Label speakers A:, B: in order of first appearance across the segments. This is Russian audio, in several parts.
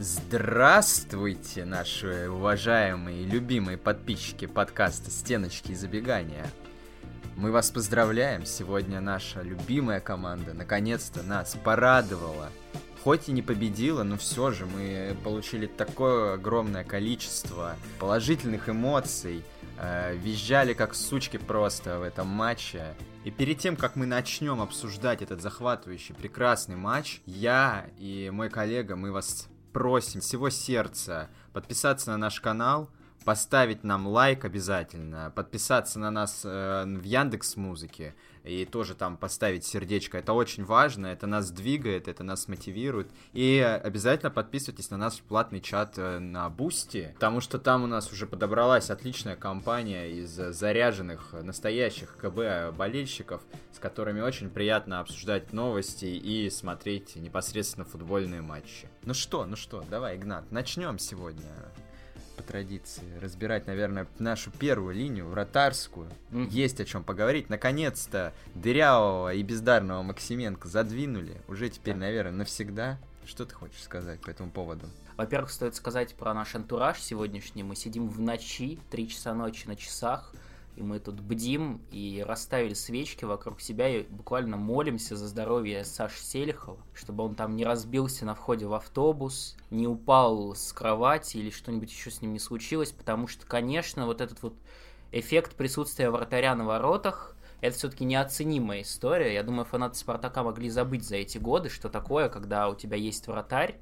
A: Здравствуйте, наши уважаемые и любимые подписчики подкаста «Стеночки и забегания». Мы вас поздравляем, сегодня наша любимая команда наконец-то нас порадовала. Хоть и не победила, но все же мы получили такое огромное количество положительных эмоций, э, визжали как сучки просто в этом матче. И перед тем, как мы начнем обсуждать этот захватывающий прекрасный матч, я и мой коллега, мы вас просим всего сердца подписаться на наш канал, поставить нам лайк обязательно, подписаться на нас э, в Яндекс Музыке и тоже там поставить сердечко. Это очень важно, это нас двигает, это нас мотивирует. И обязательно подписывайтесь на наш платный чат э, на Бусти, потому что там у нас уже подобралась отличная компания из заряженных настоящих КБ болельщиков, с которыми очень приятно обсуждать новости и смотреть непосредственно футбольные матчи. Ну что, ну что, давай, Игнат, начнем сегодня по традиции разбирать, наверное, нашу первую линию, вратарскую. Mm. Есть о чем поговорить. Наконец-то дырявого и бездарного Максименко задвинули. Уже теперь, да. наверное, навсегда. Что ты хочешь сказать по этому поводу?
B: Во-первых, стоит сказать про наш антураж сегодняшний. Мы сидим в ночи, 3 часа ночи на часах и мы тут бдим и расставили свечки вокруг себя и буквально молимся за здоровье Саши Селихова, чтобы он там не разбился на входе в автобус, не упал с кровати или что-нибудь еще с ним не случилось, потому что, конечно, вот этот вот эффект присутствия вратаря на воротах это все-таки неоценимая история. Я думаю, фанаты Спартака могли забыть за эти годы, что такое, когда у тебя есть вратарь,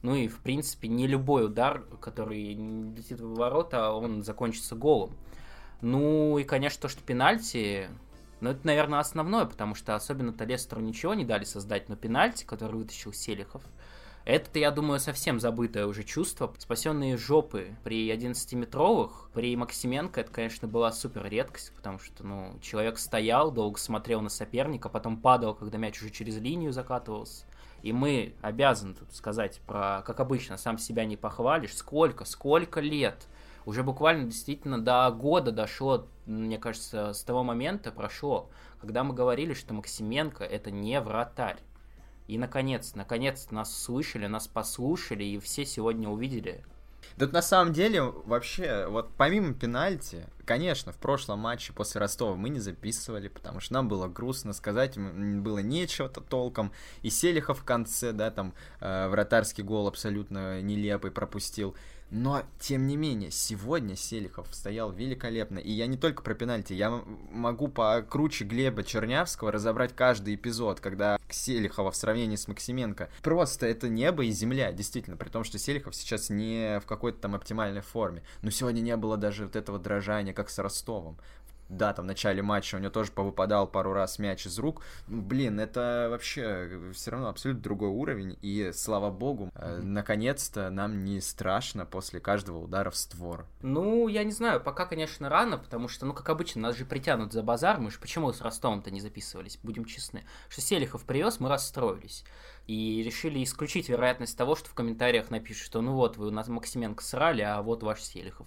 B: ну и, в принципе, не любой удар, который летит в ворота, он закончится голом. Ну и, конечно, то, что пенальти, ну это, наверное, основное, потому что особенно-то ничего не дали создать, но пенальти, который вытащил Селихов, это, я думаю, совсем забытое уже чувство. Спасенные жопы при 11-метровых, при Максименко, это, конечно, была супер редкость, потому что, ну, человек стоял, долго смотрел на соперника, потом падал, когда мяч уже через линию закатывался. И мы обязаны тут сказать про, как обычно, сам себя не похвалишь, сколько, сколько лет уже буквально действительно до года дошло, мне кажется, с того момента прошло, когда мы говорили, что Максименко это не вратарь. И наконец, наконец нас слышали, нас послушали, и все сегодня увидели.
A: Да на самом деле, вообще, вот помимо пенальти, конечно, в прошлом матче после Ростова мы не записывали, потому что нам было грустно сказать, было нечего-то толком. И Селихов в конце, да, там э, вратарский гол абсолютно нелепый пропустил. Но, тем не менее, сегодня Селихов стоял великолепно. И я не только про пенальти, я могу покруче Глеба Чернявского разобрать каждый эпизод, когда Селихова в сравнении с Максименко. Просто это небо и земля, действительно. При том, что Селихов сейчас не в какой-то там оптимальной форме. Но сегодня не было даже вот этого дрожания, как с Ростовом да, там в начале матча у него тоже повыпадал пару раз мяч из рук. Ну, блин, это вообще все равно абсолютно другой уровень. И слава богу, mm-hmm. наконец-то нам не страшно после каждого удара в створ.
B: Ну, я не знаю, пока, конечно, рано, потому что, ну, как обычно, нас же притянут за базар. Мы же почему с Ростовом-то не записывались, будем честны. Что Селихов привез, мы расстроились. И решили исключить вероятность того, что в комментариях напишут, что ну вот, вы у нас Максименко срали, а вот ваш Селихов.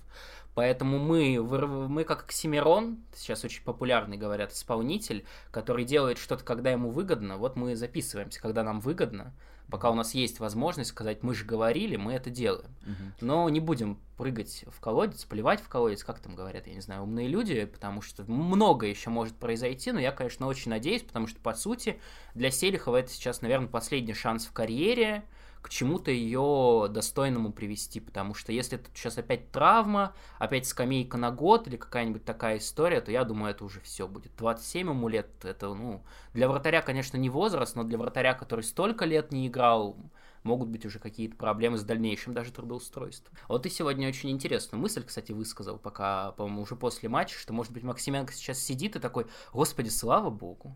B: Поэтому мы, мы как Оксимирон, сейчас очень популярный, говорят, исполнитель, который делает что-то, когда ему выгодно. Вот мы записываемся, когда нам выгодно. Пока у нас есть возможность сказать, мы же говорили, мы это делаем. Угу. Но не будем прыгать в колодец, плевать в колодец, как там говорят, я не знаю, умные люди, потому что много еще может произойти, но я, конечно, очень надеюсь, потому что, по сути, для Селихова это сейчас, наверное, последний шанс в карьере, к чему-то ее достойному привести, потому что если это сейчас опять травма, опять скамейка на год или какая-нибудь такая история, то я думаю, это уже все будет. 27 ему лет, это, ну, для вратаря, конечно, не возраст, но для вратаря, который столько лет не играл, могут быть уже какие-то проблемы с дальнейшим даже трудоустройством. Вот ты сегодня очень интересную мысль, кстати, высказал, пока, по-моему, уже после матча, что, может быть, Максименко сейчас сидит и такой, господи, слава богу,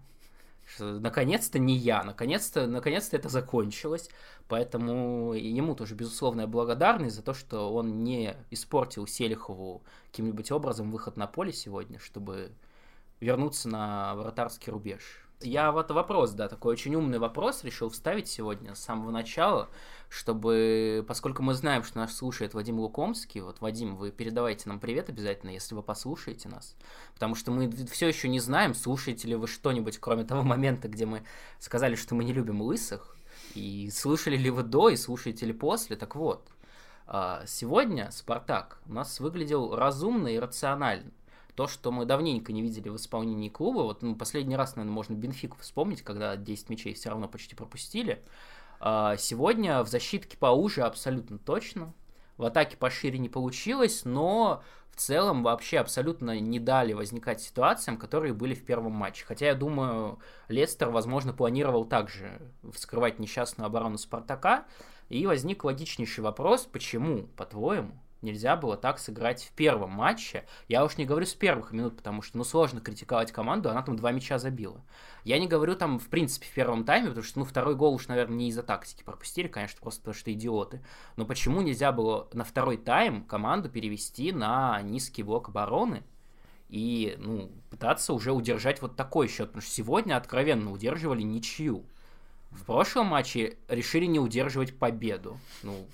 B: наконец-то не я, наконец-то, наконец-то это закончилось, поэтому ему тоже безусловная благодарность за то, что он не испортил Селихову каким-нибудь образом выход на поле сегодня, чтобы вернуться на вратарский рубеж. Я вот вопрос, да, такой очень умный вопрос решил вставить сегодня с самого начала, чтобы, поскольку мы знаем, что нас слушает Вадим Лукомский, вот, Вадим, вы передавайте нам привет обязательно, если вы послушаете нас, потому что мы все еще не знаем, слушаете ли вы что-нибудь, кроме того момента, где мы сказали, что мы не любим лысых, И слышали ли вы до, и слушаете ли после, так вот. А, сегодня Спартак у нас выглядел разумно и рационально. То, что мы давненько не видели в исполнении клуба, вот ну, последний раз, наверное, можно Бенфику вспомнить, когда 10 мячей все равно почти пропустили. А, сегодня в защитке поуже абсолютно точно. В атаке пошире не получилось, но в целом вообще абсолютно не дали возникать ситуациям, которые были в первом матче. Хотя я думаю, Лестер, возможно, планировал также вскрывать несчастную оборону Спартака. И возник логичнейший вопрос, почему, по-твоему, нельзя было так сыграть в первом матче. Я уж не говорю с первых минут, потому что, ну, сложно критиковать команду, она там два мяча забила. Я не говорю там, в принципе, в первом тайме, потому что, ну, второй гол уж, наверное, не из-за тактики пропустили, конечно, просто потому что идиоты. Но почему нельзя было на второй тайм команду перевести на низкий блок обороны, и, ну, пытаться уже удержать вот такой счет, потому что сегодня откровенно удерживали ничью. В прошлом матче решили не удерживать победу. Ну,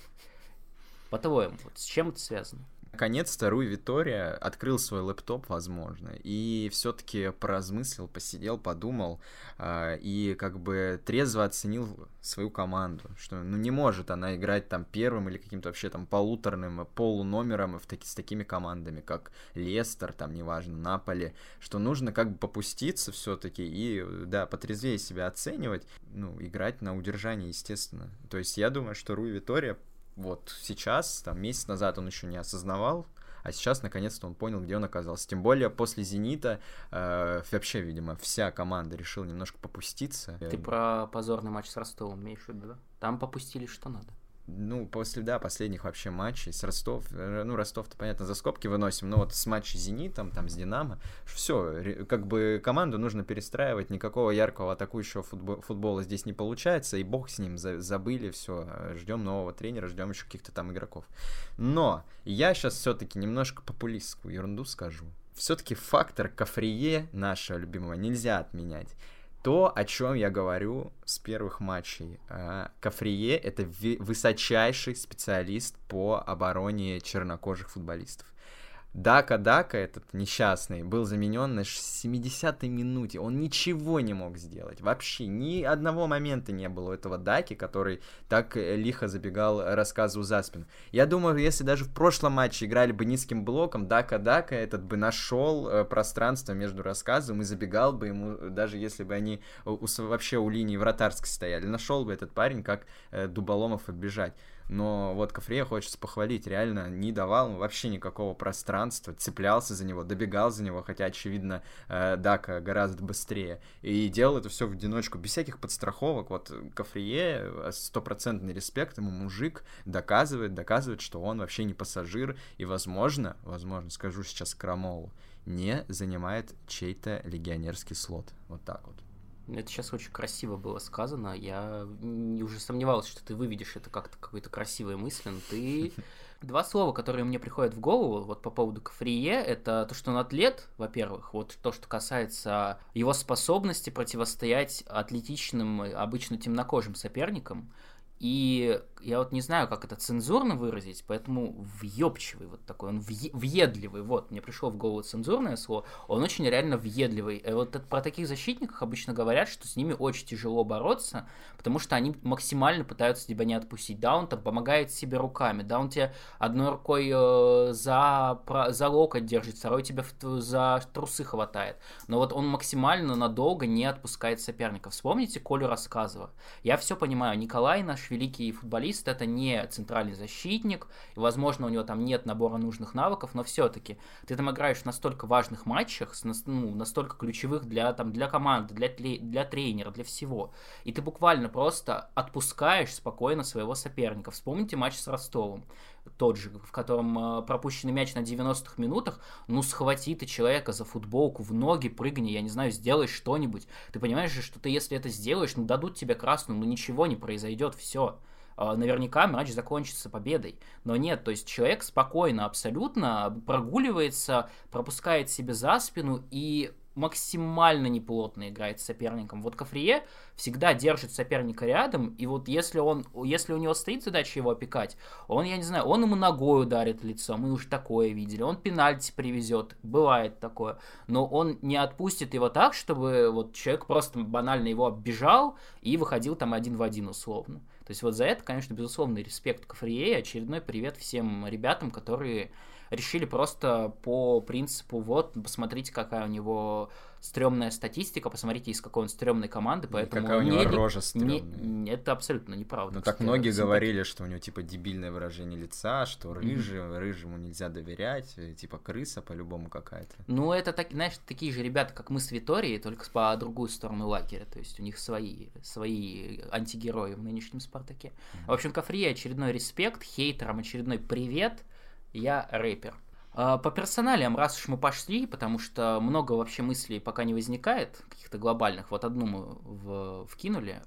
B: по-твоему, вот с чем это связано?
A: Наконец-то Руй Витория открыл свой лэптоп, возможно, и все-таки поразмыслил, посидел, подумал э, и как бы трезво оценил свою команду, что ну не может она играть там первым или каким-то вообще там полуторным полуномером в таки, с такими командами, как Лестер, там неважно, Наполи, что нужно как бы попуститься все-таки и, да, потрезвее себя оценивать, ну, играть на удержание, естественно. То есть я думаю, что Руй Витория вот сейчас, там месяц назад он еще не осознавал, а сейчас наконец-то он понял, где он оказался. Тем более после Зенита э, вообще, видимо, вся команда решила немножко попуститься.
B: Ты про позорный матч с Ростовом имеешь в виду, да? Там попустили что надо
A: ну, после, да, последних вообще матчей с Ростов, э, ну, Ростов-то, понятно, за скобки выносим, но вот с матчей с Зенитом, там, с Динамо, все, как бы команду нужно перестраивать, никакого яркого атакующего футбо- футбола здесь не получается, и бог с ним, за- забыли, все, ждем нового тренера, ждем еще каких-то там игроков. Но я сейчас все-таки немножко популистскую ерунду скажу. Все-таки фактор Кафрие, нашего любимого, нельзя отменять то, о чем я говорю с первых матчей. А, Кафрие — это высочайший специалист по обороне чернокожих футболистов. Дака Дака, этот несчастный, был заменен на 70-й минуте. Он ничего не мог сделать. Вообще ни одного момента не было у этого Даки, который так э, лихо забегал рассказу за спину. Я думаю, если даже в прошлом матче играли бы низким блоком, Дака Дака этот бы нашел э, пространство между рассказом и забегал бы ему, даже если бы они у, вообще у линии вратарской стояли. Нашел бы этот парень, как э, Дуболомов оббежать. Но вот Кафрея хочется похвалить, реально не давал вообще никакого пространства, цеплялся за него, добегал за него, хотя, очевидно, э, Дака гораздо быстрее. И делал это все в одиночку, без всяких подстраховок. Вот Кафрие, э, стопроцентный респект, ему мужик доказывает, доказывает, что он вообще не пассажир, и, возможно, возможно, скажу сейчас Крамолу, не занимает чей-то легионерский слот. Вот так вот.
B: Это сейчас очень красиво было сказано. Я уже сомневался, что ты выведешь это как-то какой-то красивой мыслью, но ты... Два слова, которые мне приходят в голову вот по поводу Кафрие, это то, что он атлет, во-первых, вот то, что касается его способности противостоять атлетичным, обычно темнокожим соперникам, и я вот не знаю, как это цензурно выразить, поэтому въебчивый вот такой, он въедливый, вот, мне пришло в голову цензурное слово, он очень реально въедливый. И вот про таких защитников обычно говорят, что с ними очень тяжело бороться, потому что они максимально пытаются тебя не отпустить. Да, он там помогает себе руками, да, он тебе одной рукой э, за, за локоть держит, второй тебя за трусы хватает. Но вот он максимально надолго не отпускает соперника. Вспомните Колю Рассказова. Я все понимаю, Николай наш великий футболист, это не центральный защитник, и, возможно, у него там нет набора нужных навыков, но все-таки ты там играешь в настолько важных матчах, ну, настолько ключевых для, там, для команды, для, для тренера, для всего, и ты буквально просто отпускаешь спокойно своего соперника. Вспомните матч с Ростовом тот же, в котором э, пропущенный мяч на 90-х минутах, ну схвати ты человека за футболку в ноги, прыгни, я не знаю, сделай что-нибудь. Ты понимаешь же, что ты если это сделаешь, ну дадут тебе красную, ну ничего не произойдет, все. Э, наверняка матч закончится победой. Но нет, то есть человек спокойно абсолютно прогуливается, пропускает себе за спину и максимально неплотно играет с соперником. Вот Кафрие всегда держит соперника рядом, и вот если он, если у него стоит задача его опекать, он, я не знаю, он ему ногой ударит лицо, мы уже такое видели, он пенальти привезет, бывает такое, но он не отпустит его так, чтобы вот человек просто банально его оббежал и выходил там один в один условно. То есть вот за это, конечно, безусловный респект Кафрие очередной привет всем ребятам, которые решили просто по принципу, вот, посмотрите, какая у него стрёмная статистика, посмотрите, из какой он стрёмной команды, поэтому...
A: какая у него не, рожа стрёмная.
B: Не, это абсолютно неправда.
A: Ну, так многие говорили, что у него, типа, дебильное выражение лица, что рыжий, mm-hmm. рыжему нельзя доверять, э, типа, крыса по-любому какая-то.
B: Ну, это, так, знаешь, такие же ребята, как мы с Виторией, только по другую сторону лагеря, то есть у них свои, свои антигерои в нынешнем Спартаке. Mm-hmm. В общем, Кафри очередной респект, хейтерам очередной привет, я рэпер. А, по персоналиям, раз уж мы пошли, потому что много вообще мыслей пока не возникает, каких-то глобальных, вот одну мы в, вкинули.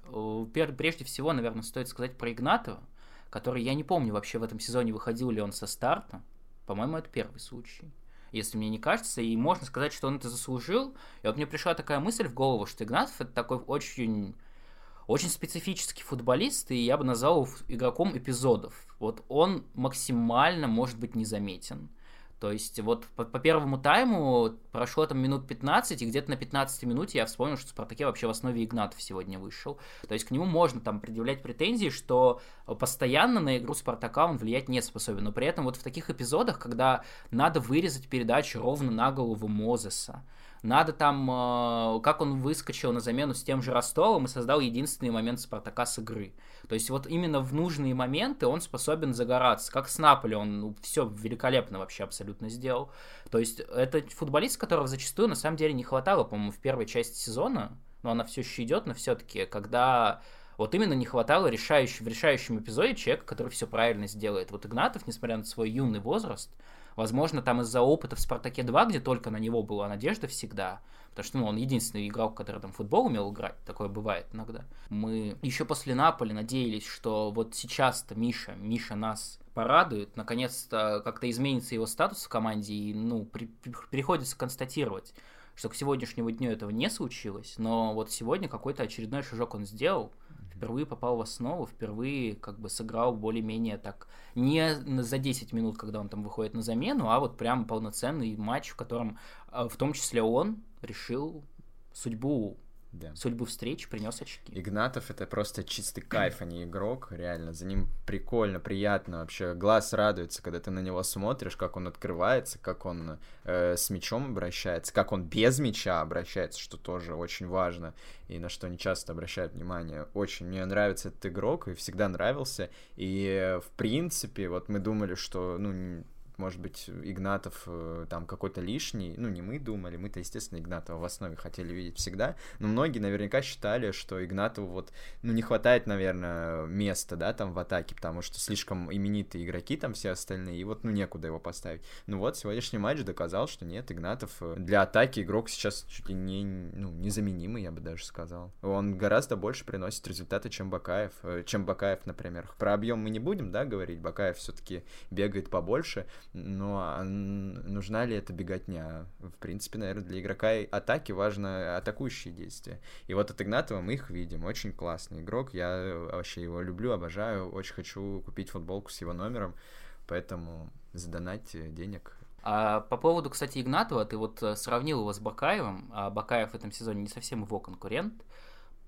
B: Прежде всего, наверное, стоит сказать про Игнатова, который, я не помню вообще в этом сезоне, выходил ли он со старта. По-моему, это первый случай если мне не кажется, и можно сказать, что он это заслужил. И вот мне пришла такая мысль в голову, что Игнатов это такой очень, очень специфический футболист, и я бы назвал его игроком эпизодов. Вот он максимально может быть незаметен. То есть вот по, по первому тайму прошло там минут 15, и где-то на 15 минуте я вспомнил, что в Спартаке вообще в основе Игнатов сегодня вышел. То есть к нему можно там предъявлять претензии, что постоянно на игру Спартака он влиять не способен. Но при этом вот в таких эпизодах, когда надо вырезать передачу ровно на голову Мозеса, надо там, э, как он выскочил на замену с тем же Ростовом и создал единственный момент Спартака с игры. То есть вот именно в нужные моменты он способен загораться. Как с Наполи он ну, все великолепно вообще абсолютно сделал. То есть это футболист, которого зачастую на самом деле не хватало, по-моему, в первой части сезона. Но она все еще идет, но все-таки, когда вот именно не хватало решающего, в решающем эпизоде человека, который все правильно сделает. Вот Игнатов, несмотря на свой юный возраст, Возможно, там из-за опыта в «Спартаке 2», где только на него была надежда всегда, потому что ну, он единственный игрок, который там футбол умел играть, такое бывает иногда. Мы еще после Наполи надеялись, что вот сейчас-то Миша, Миша нас порадует, наконец-то как-то изменится его статус в команде, и, ну, при, при, приходится констатировать, что к сегодняшнему дню этого не случилось, но вот сегодня какой-то очередной шажок он сделал – впервые попал в основу, впервые как бы сыграл более-менее так, не за 10 минут, когда он там выходит на замену, а вот прям полноценный матч, в котором а, в том числе он решил судьбу да. судьбу встреч принес очки.
A: Игнатов это просто чистый кайф, а не игрок, реально. За ним прикольно, приятно вообще. Глаз радуется, когда ты на него смотришь, как он открывается, как он э, с мячом обращается, как он без мяча обращается, что тоже очень важно и на что не часто обращают внимание. Очень мне нравится этот игрок и всегда нравился. И э, в принципе, вот мы думали, что ну может быть, Игнатов э, там какой-то лишний, ну, не мы думали, мы-то, естественно, Игнатова в основе хотели видеть всегда, но многие наверняка считали, что Игнатову вот, ну, не хватает, наверное, места, да, там в атаке, потому что слишком именитые игроки там все остальные, и вот, ну, некуда его поставить. Ну вот, сегодняшний матч доказал, что нет, Игнатов э, для атаки игрок сейчас чуть ли не, ну, незаменимый, я бы даже сказал. Он гораздо больше приносит результаты, чем Бакаев, э, чем Бакаев, например. Про объем мы не будем, да, говорить, Бакаев все-таки бегает побольше, но а нужна ли эта беготня? В принципе, наверное, для игрока атаки важно атакующие действия. И вот от Игнатова мы их видим. Очень классный игрок. Я вообще его люблю, обожаю. Очень хочу купить футболку с его номером. Поэтому задонать денег
B: а по поводу, кстати, Игнатова, ты вот э, сравнил его с Бакаевым, а Бакаев в этом сезоне не совсем его конкурент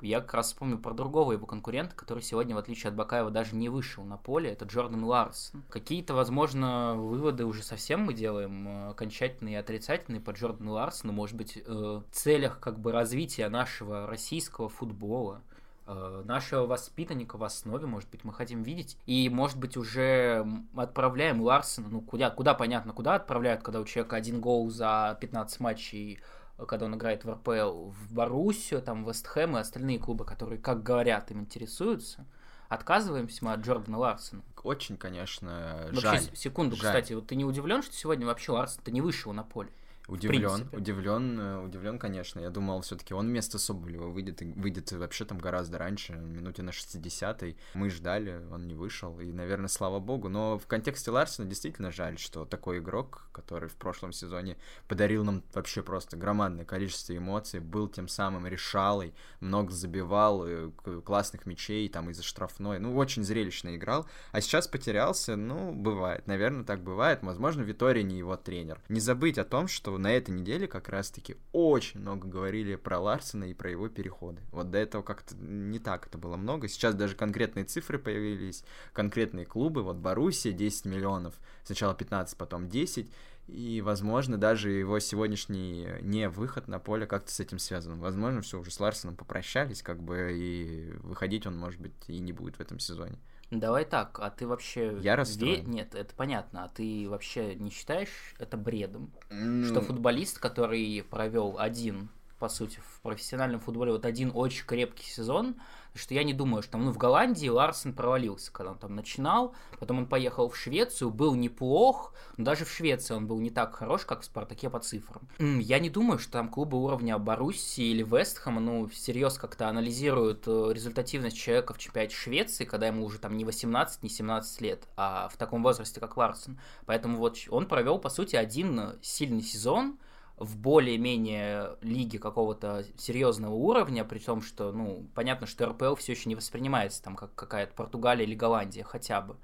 B: я как раз вспомнил про другого его конкурента, который сегодня, в отличие от Бакаева, даже не вышел на поле, это Джордан Ларс. Какие-то, возможно, выводы уже совсем мы делаем, э, окончательные и отрицательные по Джордану Ларсону, может быть, э, в целях как бы развития нашего российского футбола, э, нашего воспитанника в основе, может быть, мы хотим видеть. И, может быть, уже отправляем Ларсона, ну, куда, куда понятно, куда отправляют, когда у человека один гол за 15 матчей когда он играет в РПЛ, в Боруссию, там, в Вестхэм и остальные клубы, которые, как говорят, им интересуются, отказываемся мы от Джордана Ларсона.
A: Очень, конечно,
B: Вообще,
A: жаль.
B: секунду,
A: жаль.
B: кстати, вот ты не удивлен, что сегодня вообще Ларсон-то не вышел на поле?
A: Удивлен, удивлен, э, удивлен, конечно. Я думал, все-таки он вместо Соболева выйдет, выйдет вообще там гораздо раньше, минуте на 60-й. Мы ждали, он не вышел, и, наверное, слава богу. Но в контексте Ларсена действительно жаль, что такой игрок, который в прошлом сезоне подарил нам вообще просто громадное количество эмоций, был тем самым решалой, много забивал, э, классных мячей, там, из-за штрафной. Ну, очень зрелищно играл. А сейчас потерялся, ну, бывает. Наверное, так бывает. Возможно, Витория не его тренер. Не забыть о том, что на этой неделе как раз-таки очень много говорили про Ларсена и про его переходы. Вот до этого как-то не так это было много. Сейчас даже конкретные цифры появились, конкретные клубы. Вот Боруссия 10 миллионов, сначала 15, потом 10. И, возможно, даже его сегодняшний не выход на поле как-то с этим связан. Возможно, все, уже с Ларсеном попрощались, как бы, и выходить он, может быть, и не будет в этом сезоне.
B: Давай так, а ты вообще...
A: Я расстроен.
B: Ве... Нет, это понятно. А ты вообще не считаешь это бредом? Mm. Что футболист, который провел один по сути, в профессиональном футболе вот один очень крепкий сезон, что я не думаю, что ну, в Голландии Ларсен провалился, когда он там начинал, потом он поехал в Швецию, был неплох, но даже в Швеции он был не так хорош, как в Спартаке по цифрам. Я не думаю, что там клубы уровня Боруссии или Вестхэма, ну, всерьез как-то анализируют э, результативность человека в чемпионате Швеции, когда ему уже там не 18, не 17 лет, а в таком возрасте, как Ларсен. Поэтому вот он провел, по сути, один сильный сезон, в более-менее лиге какого-то серьезного уровня, при том, что, ну, понятно, что РПЛ все еще не воспринимается там как какая-то Португалия или Голландия хотя бы.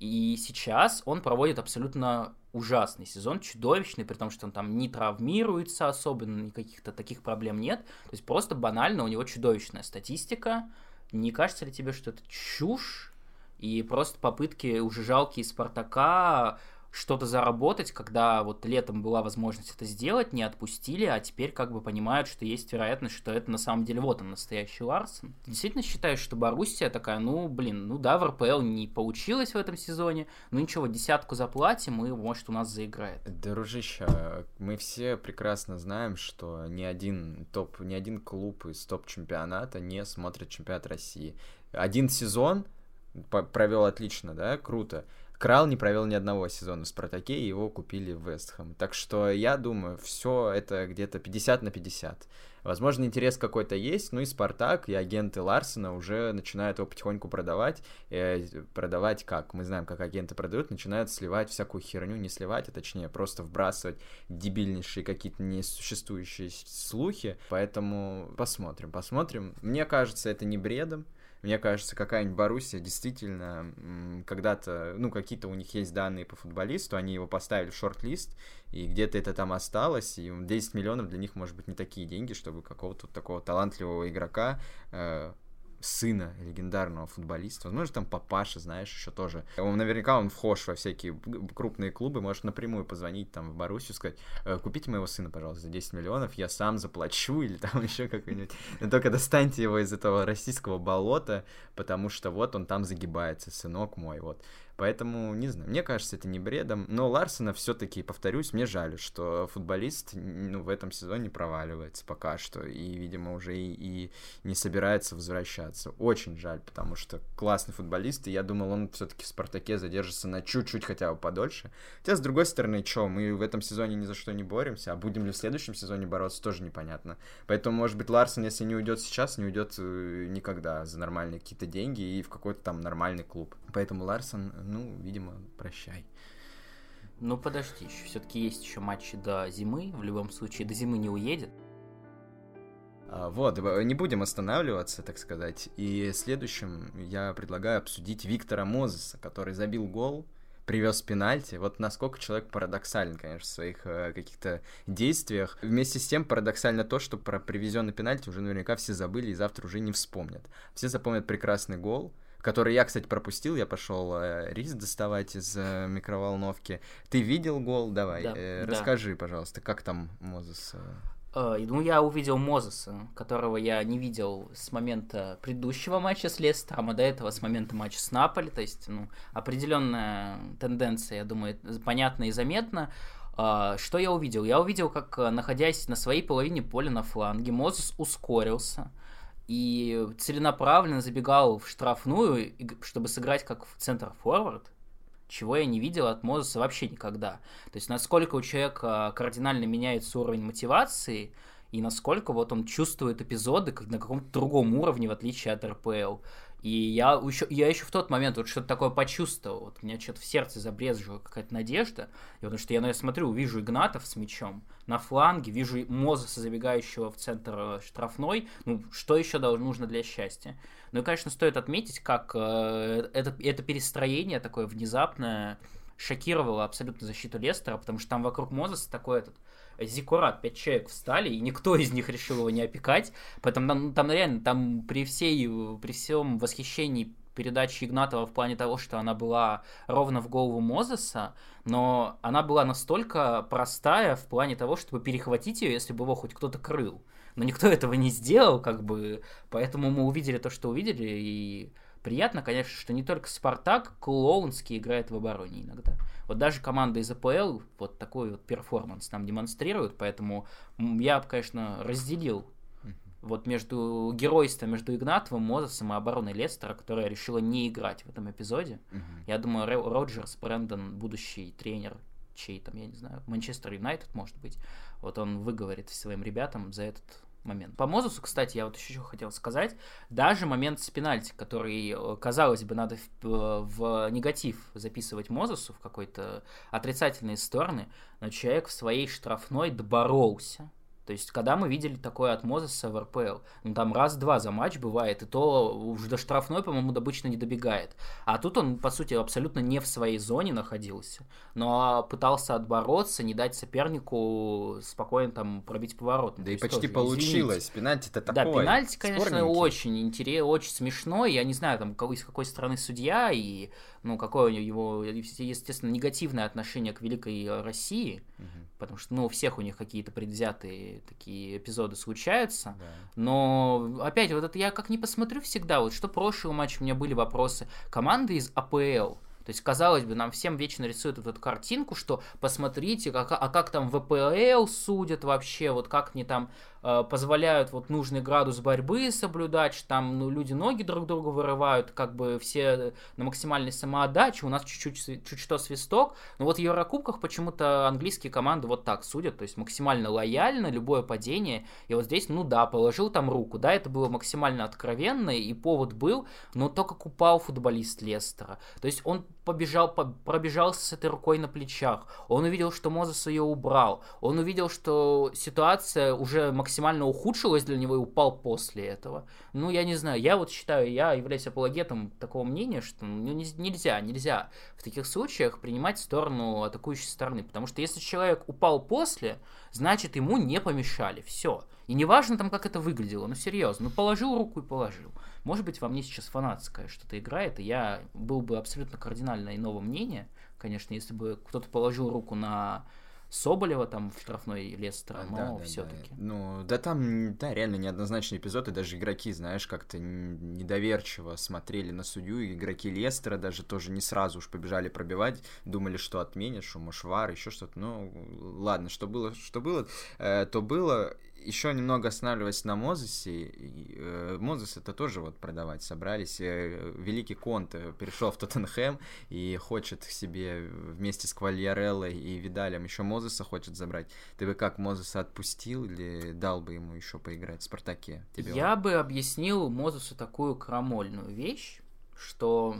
B: И сейчас он проводит абсолютно ужасный сезон, чудовищный, при том, что он там не травмируется особенно, никаких-то таких проблем нет. То есть просто банально у него чудовищная статистика. Не кажется ли тебе, что это чушь? И просто попытки уже жалкие Спартака что-то заработать, когда вот летом была возможность это сделать, не отпустили, а теперь как бы понимают, что есть вероятность, что это на самом деле вот он, настоящий Ларсон. Ты действительно считаешь, что Боруссия такая, ну, блин, ну да, в РПЛ не получилось в этом сезоне, ну ничего, десятку заплатим, и, может, у нас заиграет.
A: Дружище, мы все прекрасно знаем, что ни один топ, ни один клуб из топ-чемпионата не смотрит чемпионат России. Один сезон провел отлично, да, круто. Крал не провел ни одного сезона в Спартаке, и его купили в Вестхэм. Так что я думаю, все это где-то 50 на 50. Возможно, интерес какой-то есть, ну и Спартак, и агенты Ларсена уже начинают его потихоньку продавать. Э, продавать как? Мы знаем, как агенты продают, начинают сливать всякую херню, не сливать, а точнее просто вбрасывать дебильнейшие какие-то несуществующие слухи. Поэтому посмотрим, посмотрим. Мне кажется, это не бредом. Мне кажется, какая-нибудь Боруссия действительно когда-то, ну, какие-то у них есть данные по футболисту, они его поставили в шорт-лист, и где-то это там осталось, и 10 миллионов для них, может быть, не такие деньги, чтобы какого-то такого талантливого игрока э, сына легендарного футболиста. Возможно, там папаша, знаешь, еще тоже. Он наверняка он вхож во всякие крупные клубы, может напрямую позвонить там в Боруссию, сказать, «Э, купите моего сына, пожалуйста, за 10 миллионов, я сам заплачу, или там еще как-нибудь. Но только достаньте его из этого российского болота, потому что вот он там загибается, сынок мой, вот. Поэтому, не знаю, мне кажется, это не бредом. Но Ларсона все-таки, повторюсь, мне жаль, что футболист ну, в этом сезоне проваливается пока что. И, видимо, уже и, и не собирается возвращаться. Очень жаль, потому что классный футболист, и я думал, он все-таки в Спартаке задержится на чуть-чуть хотя бы подольше. Хотя, с другой стороны, что, мы в этом сезоне ни за что не боремся, а будем ли в следующем сезоне бороться, тоже непонятно. Поэтому, может быть, Ларсон, если не уйдет сейчас, не уйдет э, никогда за нормальные какие-то деньги и в какой-то там нормальный клуб. Поэтому Ларсон ну, видимо, прощай.
B: Ну, подожди, все-таки есть еще матчи до зимы, в любом случае, до зимы не уедет.
A: А, вот, не будем останавливаться, так сказать. И следующим я предлагаю обсудить Виктора Мозеса, который забил гол, привез пенальти. Вот насколько человек парадоксален, конечно, в своих э, каких-то действиях. Вместе с тем парадоксально то, что про привезенный пенальти уже наверняка все забыли и завтра уже не вспомнят. Все запомнят прекрасный гол, который я, кстати, пропустил. Я пошел э, рис доставать из э, микроволновки. Ты видел гол? Давай, да, э, да. расскажи, пожалуйста, как там Мозес?
B: Э, ну, я увидел Мозеса, которого я не видел с момента предыдущего матча с Лестером, а до этого с момента матча с Наполи. То есть, ну, определенная тенденция, я думаю, понятна и заметна. Uh, что я увидел? Я увидел, как, находясь на своей половине поля на фланге, Мозес ускорился и целенаправленно забегал в штрафную, чтобы сыграть как в центр-форвард. чего я не видел от Мозеса вообще никогда. То есть насколько у человека кардинально меняется уровень мотивации, и насколько вот он чувствует эпизоды как на каком-то другом уровне, в отличие от РПЛ. И я еще, я еще в тот момент вот что-то такое почувствовал. Вот у меня что-то в сердце забрезжила какая-то надежда. И потому что я, ну, я смотрю, вижу Игнатов с мячом на фланге, вижу Мозеса, забегающего в центр э, штрафной. Ну, что еще должно, нужно для счастья? Ну и, конечно, стоит отметить, как э, это, это перестроение такое внезапное шокировало абсолютно защиту Лестера, потому что там вокруг Мозеса такой этот Зикурат, пять человек встали, и никто из них решил его не опекать. Поэтому там, там реально, там при, всей, при всем восхищении передачи Игнатова в плане того, что она была ровно в голову Мозеса, но она была настолько простая в плане того, чтобы перехватить ее, если бы его хоть кто-то крыл. Но никто этого не сделал, как бы, поэтому мы увидели то, что увидели, и приятно, конечно, что не только Спартак клоунский играет в обороне иногда. Вот даже команда из АПЛ вот такой вот перформанс нам демонстрирует, поэтому я, конечно, разделил вот между геройством, между Игнатовым, Мозесом и обороной Лестера, которая решила не играть в этом эпизоде. Uh-huh. Я думаю, Роджерс, Брэндон, будущий тренер, чей там, я не знаю, Манчестер Юнайтед, может быть, вот он выговорит своим ребятам за этот момент. По Мозусу, кстати, я вот еще хотел сказать, даже момент с пенальти, который, э, казалось бы, надо в, э, в негатив записывать Мозусу в какой-то отрицательные стороны, но человек в своей штрафной доборолся то есть, когда мы видели такое от Мозеса в РПЛ, ну там раз-два за матч бывает, и то уже до штрафной, по-моему, обычно не добегает. А тут он, по сути, абсолютно не в своей зоне находился, но пытался отбороться, не дать сопернику спокойно там пробить поворот.
A: Да и почти тоже, получилось. Пенальти-то такой.
B: Да, пенальти, конечно, спорненький. очень интересный, очень смешной. Я не знаю, там, из какой страны судья и ну, какое у него, естественно, негативное отношение к Великой России, угу. Потому что, ну, у всех у них какие-то предвзятые такие эпизоды случаются, да. но, опять, вот это я как не посмотрю всегда, вот что прошлый матч у меня были вопросы, команды из АПЛ, то есть, казалось бы, нам всем вечно рисуют вот эту картинку, что посмотрите, как, а как там ВПЛ судят вообще, вот как они там позволяют вот нужный градус борьбы соблюдать, что там ну, люди ноги друг другу вырывают, как бы все на максимальной самоотдаче, у нас чуть-чуть чуть что свисток, но вот в Еврокубках почему-то английские команды вот так судят, то есть максимально лояльно, любое падение, и вот здесь, ну да, положил там руку, да, это было максимально откровенно, и повод был, но то, как упал футболист Лестера, то есть он побежал, пробежался с этой рукой на плечах, он увидел, что Мозес ее убрал, он увидел, что ситуация уже максимально максимально ухудшилось для него и упал после этого. Ну, я не знаю, я вот считаю, я являюсь апологетом такого мнения, что ну, нельзя, нельзя в таких случаях принимать сторону атакующей стороны, потому что если человек упал после, значит ему не помешали, все. И неважно там, как это выглядело, ну серьезно, ну положил руку и положил. Может быть, во мне сейчас фанатское что-то играет, и я был бы абсолютно кардинально иного мнения, конечно, если бы кто-то положил руку на Соболева там в штрафной Лестера, но да, да, все-таки.
A: Да. Ну, да там, да, реально неоднозначный эпизод, и даже игроки, знаешь, как-то недоверчиво смотрели на судью, и игроки Лестера даже тоже не сразу уж побежали пробивать, думали, что отменят, что Мушвар, еще что-то. Ну, ладно, что было, что было, э, то было еще немного останавливаясь на Мозесе, э, Мозес это тоже вот продавать собрались. Э, великий Конт перешел в Тоттенхэм и хочет себе вместе с Квальяреллой и Видалем еще Мозеса хочет забрать. Ты бы как Мозеса отпустил или дал бы ему еще поиграть в Спартаке?
B: Тебе Я он? бы объяснил Мозесу такую крамольную вещь, что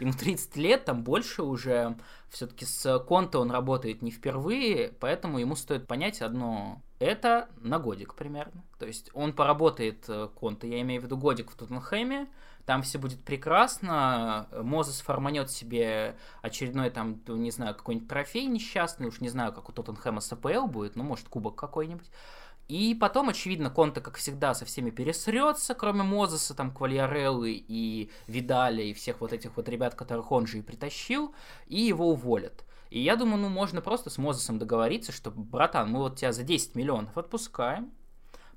B: ему 30 лет, там больше уже, все-таки с Конта он работает не впервые, поэтому ему стоит понять одно это на годик примерно. То есть он поработает э, Конта, я имею в виду годик в Тоттенхэме, там все будет прекрасно, Мозес форманет себе очередной там, не знаю, какой-нибудь трофей несчастный, уж не знаю, как у Тоттенхэма с АПЛ будет, ну, может, кубок какой-нибудь. И потом, очевидно, Конте, как всегда, со всеми пересрется, кроме Мозеса, там, Квальяреллы и Видаля, и всех вот этих вот ребят, которых он же и притащил, и его уволят. И я думаю, ну, можно просто с Мозесом договориться, что, братан, мы вот тебя за 10 миллионов отпускаем,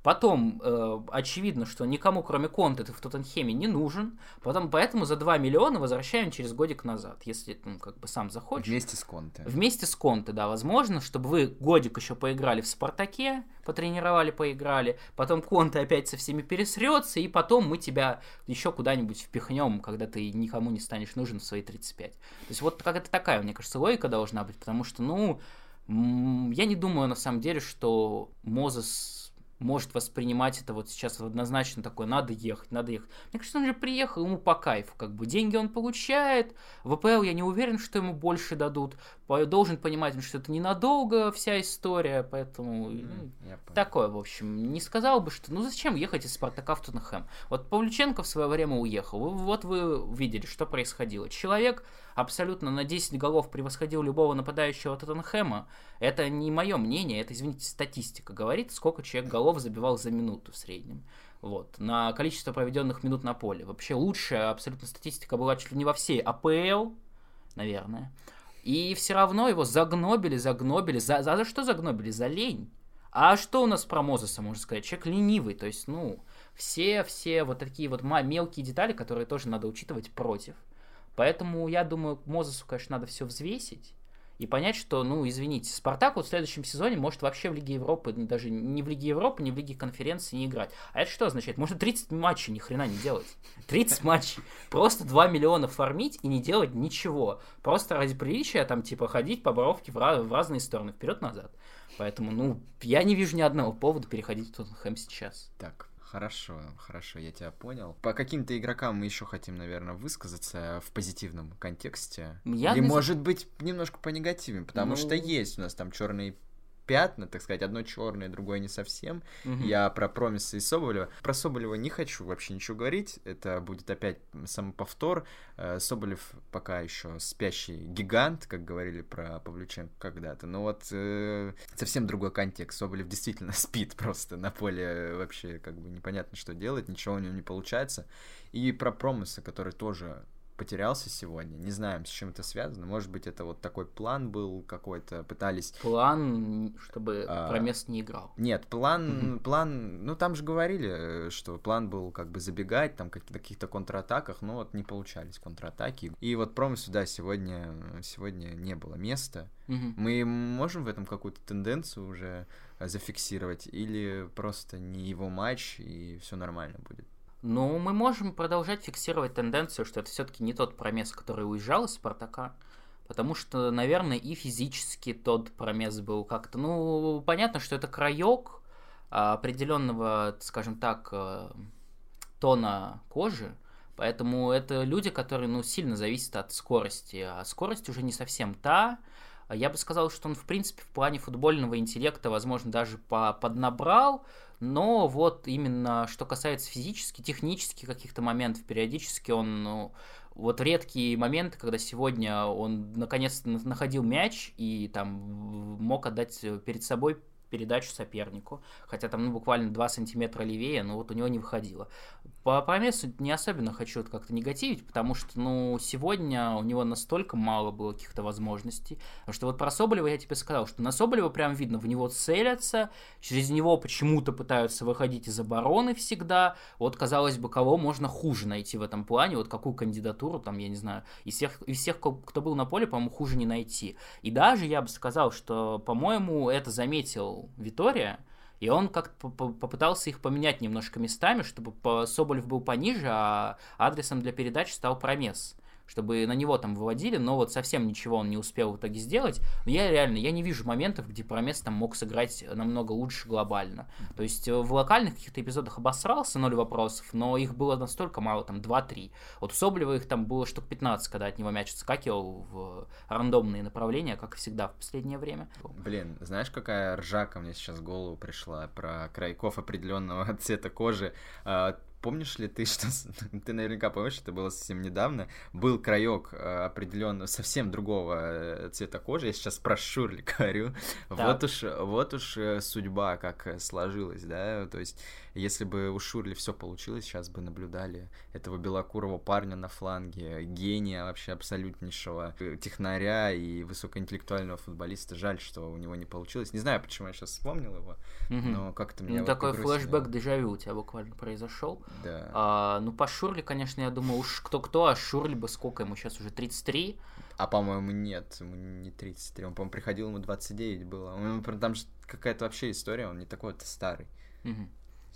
B: Потом, э, очевидно, что никому, кроме Конте, ты в Тоттенхеме не нужен. Потом, поэтому за 2 миллиона возвращаем через годик назад, если ну, как бы сам захочешь.
A: Вместе с Конте.
B: Вместе с Конте, да, возможно, чтобы вы годик еще поиграли в Спартаке, потренировали, поиграли, потом Конте опять со всеми пересрется, и потом мы тебя еще куда-нибудь впихнем, когда ты никому не станешь нужен в свои 35. То есть вот какая-то такая, мне кажется, логика должна быть, потому что, ну, я не думаю на самом деле, что Мозес может воспринимать это вот сейчас однозначно такое, надо ехать, надо ехать. Мне кажется, он же приехал, ему по кайфу, как бы деньги он получает, в АПЛ я не уверен, что ему больше дадут, должен понимать, что это ненадолго вся история, поэтому mm, такое, в общем, не сказал бы, что ну зачем ехать из Спартака в Тоттенхэм. Вот Павлюченко в свое время уехал, вот вы видели, что происходило. Человек абсолютно на 10 голов превосходил любого нападающего Тоттенхэма. Это не мое мнение, это, извините, статистика говорит, сколько человек голов забивал за минуту в среднем. Вот, на количество проведенных минут на поле. Вообще лучшая абсолютно статистика была чуть ли не во всей АПЛ, наверное. И все равно его загнобили, загнобили. За, за, за что загнобили? За лень. А что у нас про Мозеса, можно сказать? Человек ленивый, то есть, ну, все, все вот такие вот мелкие детали, которые тоже надо учитывать против. Поэтому я думаю, Мозесу, конечно, надо все взвесить и понять, что, ну, извините, Спартак вот в следующем сезоне может вообще в Лиге Европы, даже не в Лиге Европы, не в Лиге конференции не играть. А это что означает? Можно 30 матчей ни хрена не делать. 30 матчей. Просто 2 миллиона фармить и не делать ничего. Просто ради приличия там, типа, ходить по бровке в, в разные стороны, вперед-назад. Поэтому, ну, я не вижу ни одного повода переходить в Тоттенхэм сейчас.
A: Так, Хорошо, хорошо, я тебя понял. По каким-то игрокам мы еще хотим, наверное, высказаться в позитивном контексте. Я Или, не... может быть, немножко по негативным, потому ну... что есть у нас там черные пятна, так сказать, одно черное, другое не совсем. Угу. Я про Промиса и Соболева. Про Соболева не хочу вообще ничего говорить, это будет опять самоповтор. Э, Соболев пока еще спящий гигант, как говорили про Павлюченко когда-то, но вот э, совсем другой контекст. Соболев действительно спит просто на поле, вообще как бы непонятно, что делать, ничего у него не получается. И про Промиса, который тоже потерялся сегодня. Не знаем, с чем это связано. Может быть, это вот такой план был какой-то, пытались...
B: План, чтобы а... Промес не играл.
A: Нет, план, план, ну там же говорили, что план был как бы забегать, там как- каких-то контратаках, но вот не получались контратаки. И вот Промесу, да, сегодня, сегодня не было места. Mm-hmm. Мы можем в этом какую-то тенденцию уже зафиксировать, или просто не его матч, и все нормально будет?
B: Ну, мы можем продолжать фиксировать тенденцию, что это все-таки не тот промес, который уезжал из Спартака. Потому что, наверное, и физически тот промес был как-то... Ну, понятно, что это краек определенного, скажем так, э, тона кожи. Поэтому это люди, которые, ну, сильно зависят от скорости. А скорость уже не совсем та. Я бы сказал, что он, в принципе, в плане футбольного интеллекта, возможно, даже поднабрал но вот именно что касается физически, технически каких-то моментов, периодически он, ну, вот редкие моменты, когда сегодня он наконец-то находил мяч и там мог отдать перед собой передачу сопернику, хотя там ну, буквально 2 сантиметра левее, но вот у него не выходило. По Промесу не особенно хочу как-то негативить, потому что, ну, сегодня у него настолько мало было каких-то возможностей, что вот про Соболева я тебе сказал, что на Соболева прям видно, в него целятся, через него почему-то пытаются выходить из обороны всегда, вот, казалось бы, кого можно хуже найти в этом плане, вот какую кандидатуру, там, я не знаю, из всех, из всех кто был на поле, по-моему, хуже не найти. И даже я бы сказал, что, по-моему, это заметил Витория, и он как-то попытался их поменять немножко местами, чтобы Соболев был пониже, а адресом для передач стал Промес чтобы на него там выводили, но вот совсем ничего он не успел в итоге сделать. Но я реально, я не вижу моментов, где Промес там мог сыграть намного лучше глобально. То есть э, в локальных каких-то эпизодах обосрался, ноль вопросов, но их было настолько мало, там 2-3. Вот у Соболева их там было штук 15, когда от него мяч отскакивал в рандомные направления, как всегда в последнее время.
A: Блин, знаешь, какая ржака мне сейчас в голову пришла про крайков определенного цвета кожи? Помнишь ли ты, что ты наверняка помнишь, это было совсем недавно, был краек э, определенно совсем другого э, цвета кожи, я сейчас про Шурли говорю, да. вот уж, вот уж э, судьба как сложилась, да, то есть если бы у Шурли все получилось, сейчас бы наблюдали этого белокурого парня на фланге, гения вообще абсолютнейшего технаря и высокоинтеллектуального футболиста. Жаль, что у него не получилось. Не знаю, почему я сейчас вспомнил его, угу. но как-то меня
B: Ну, вот такой флешбэк дежавю у тебя буквально произошел.
A: Да.
B: А, ну, по Шурли, конечно, я думаю, уж кто-кто, а Шурли бы сколько ему сейчас уже 33?
A: А, по-моему, нет, ему не 33. Он, по-моему, приходил, ему 29 было. Он, там же какая-то вообще история, он не такой-то старый.
B: Угу.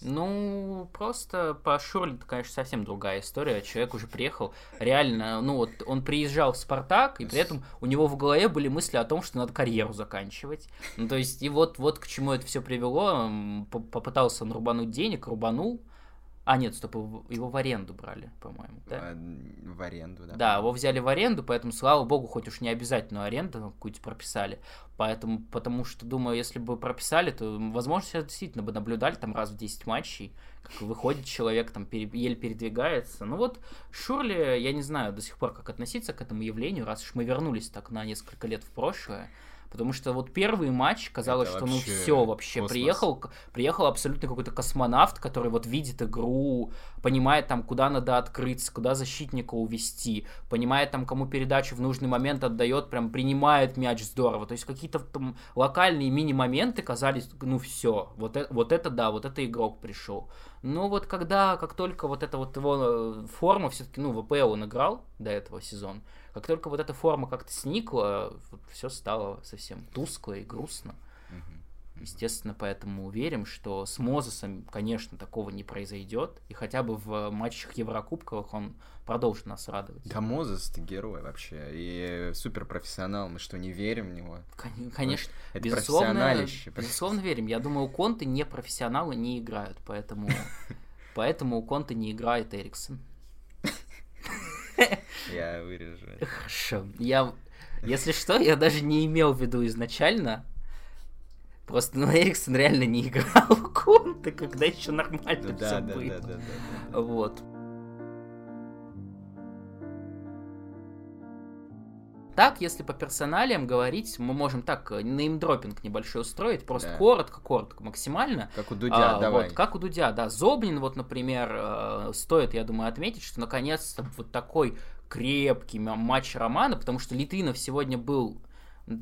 B: Ну, просто по Шурли, это, конечно, совсем другая история. Человек уже приехал, реально, ну вот, он приезжал в Спартак, и при этом у него в голове были мысли о том, что надо карьеру заканчивать. Ну, то есть, и вот, вот к чему это все привело. Попытался он рубануть денег, рубанул, а, нет, стоп, его в аренду брали, по-моему, да? А,
A: в аренду, да.
B: Да, его взяли в аренду, поэтому, слава богу, хоть уж не обязательно аренду какую-то прописали. Поэтому, потому что, думаю, если бы прописали, то, возможно, сейчас действительно бы наблюдали там раз в 10 матчей, как выходит человек, там, пере, еле передвигается. Ну вот, Шурли, я не знаю до сих пор, как относиться к этому явлению, раз уж мы вернулись так на несколько лет в прошлое. Потому что вот первый матч казалось, это что ну все вообще космос. приехал, приехал абсолютно какой-то космонавт, который вот видит игру, понимает там, куда надо открыться, куда защитника увести, понимает там, кому передачу в нужный момент отдает, прям принимает мяч здорово. То есть какие-то там локальные мини-моменты казались, ну все, вот это, вот это да, вот это игрок пришел. Но вот когда, как только вот эта вот его э, форма, все-таки, ну, в АПЛ он играл до этого сезона, как только вот эта форма как-то сникла, вот все стало совсем тускло и грустно. Естественно, поэтому верим, что с Мозесом, конечно, такого не произойдет. И хотя бы в матчах Еврокубковых он продолжит нас радовать.
A: Да, Мозес ты герой вообще. И супер профессионал. Мы что, не верим в него?
B: Конечно. Это безусловно, безусловно верим. Я думаю, у Конты не профессионалы не играют. Поэтому, поэтому у Конты не играет Эриксон.
A: Я вырежу.
B: Хорошо. Я, если что, я даже не имел в виду изначально. Просто, ну, Эриксон реально не играл в Конте, когда еще нормально ну, все да, было. Да, да, да, да. Вот. Так, если по персоналиям говорить, мы можем так неймдропинг небольшой устроить, просто да. коротко, коротко, максимально.
A: Как у Дудя, а, давай.
B: Вот, как у Дудя, да. Зобнин, вот, например, э, стоит, я думаю, отметить, что наконец-то вот такой крепкий матч Романа, потому что Литвинов сегодня был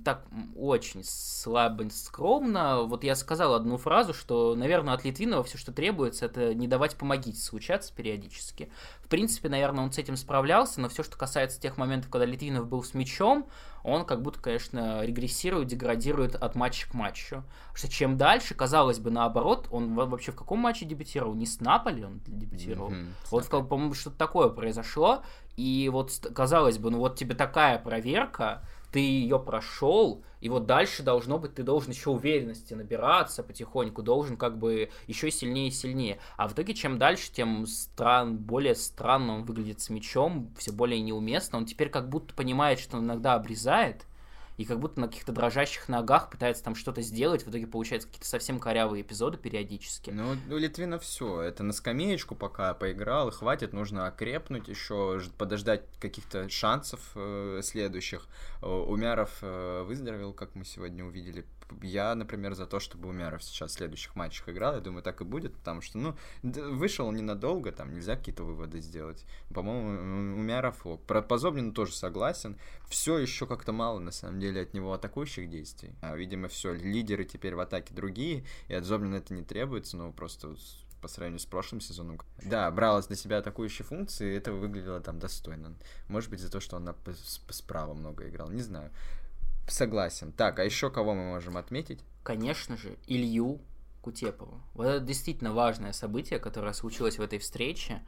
B: так очень слабо, скромно. Вот я сказал одну фразу, что, наверное, от Литвинова все, что требуется, это не давать помогите случаться периодически. В принципе, наверное, он с этим справлялся, но все, что касается тех моментов, когда Литвинов был с мячом, он как будто, конечно, регрессирует, деградирует от матча к матчу. Что чем дальше, казалось бы, наоборот, он вообще в каком матче дебютировал? Не с Наполи он дебютировал? Mm-hmm. Вот, по-моему, что-то такое произошло. И вот, казалось бы, ну вот тебе такая проверка, ты ее прошел, и вот дальше должно быть, ты должен еще уверенности набираться потихоньку, должен как бы еще сильнее и сильнее. А в итоге, чем дальше, тем стран, более странно он выглядит с мячом, все более неуместно. Он теперь как будто понимает, что он иногда обрезает, и как будто на каких-то дрожащих ногах пытается там что-то сделать, в итоге получаются какие-то совсем корявые эпизоды периодически.
A: Ну, у Литвина все, это на скамеечку пока поиграл, хватит, нужно окрепнуть еще, подождать каких-то шансов э, следующих. Умяров э, выздоровел, как мы сегодня увидели, я, например, за то, чтобы Умяров сейчас в следующих матчах играл. Я думаю, так и будет, потому что, ну, вышел он ненадолго, там нельзя какие-то выводы сделать. По-моему, Умяров ок. Про Позобнину тоже согласен. Все еще как-то мало, на самом деле, от него атакующих действий. А, видимо, все, лидеры теперь в атаке другие, и от Зобнина это не требуется, но просто по сравнению с прошлым сезоном. Да, бралась на себя атакующие функции, это выглядело там достойно. Может быть, за то, что он на, справа много играл, не знаю. Согласен. Так, а еще кого мы можем отметить?
B: Конечно же, Илью Кутепова. Вот это действительно важное событие, которое случилось в этой встрече.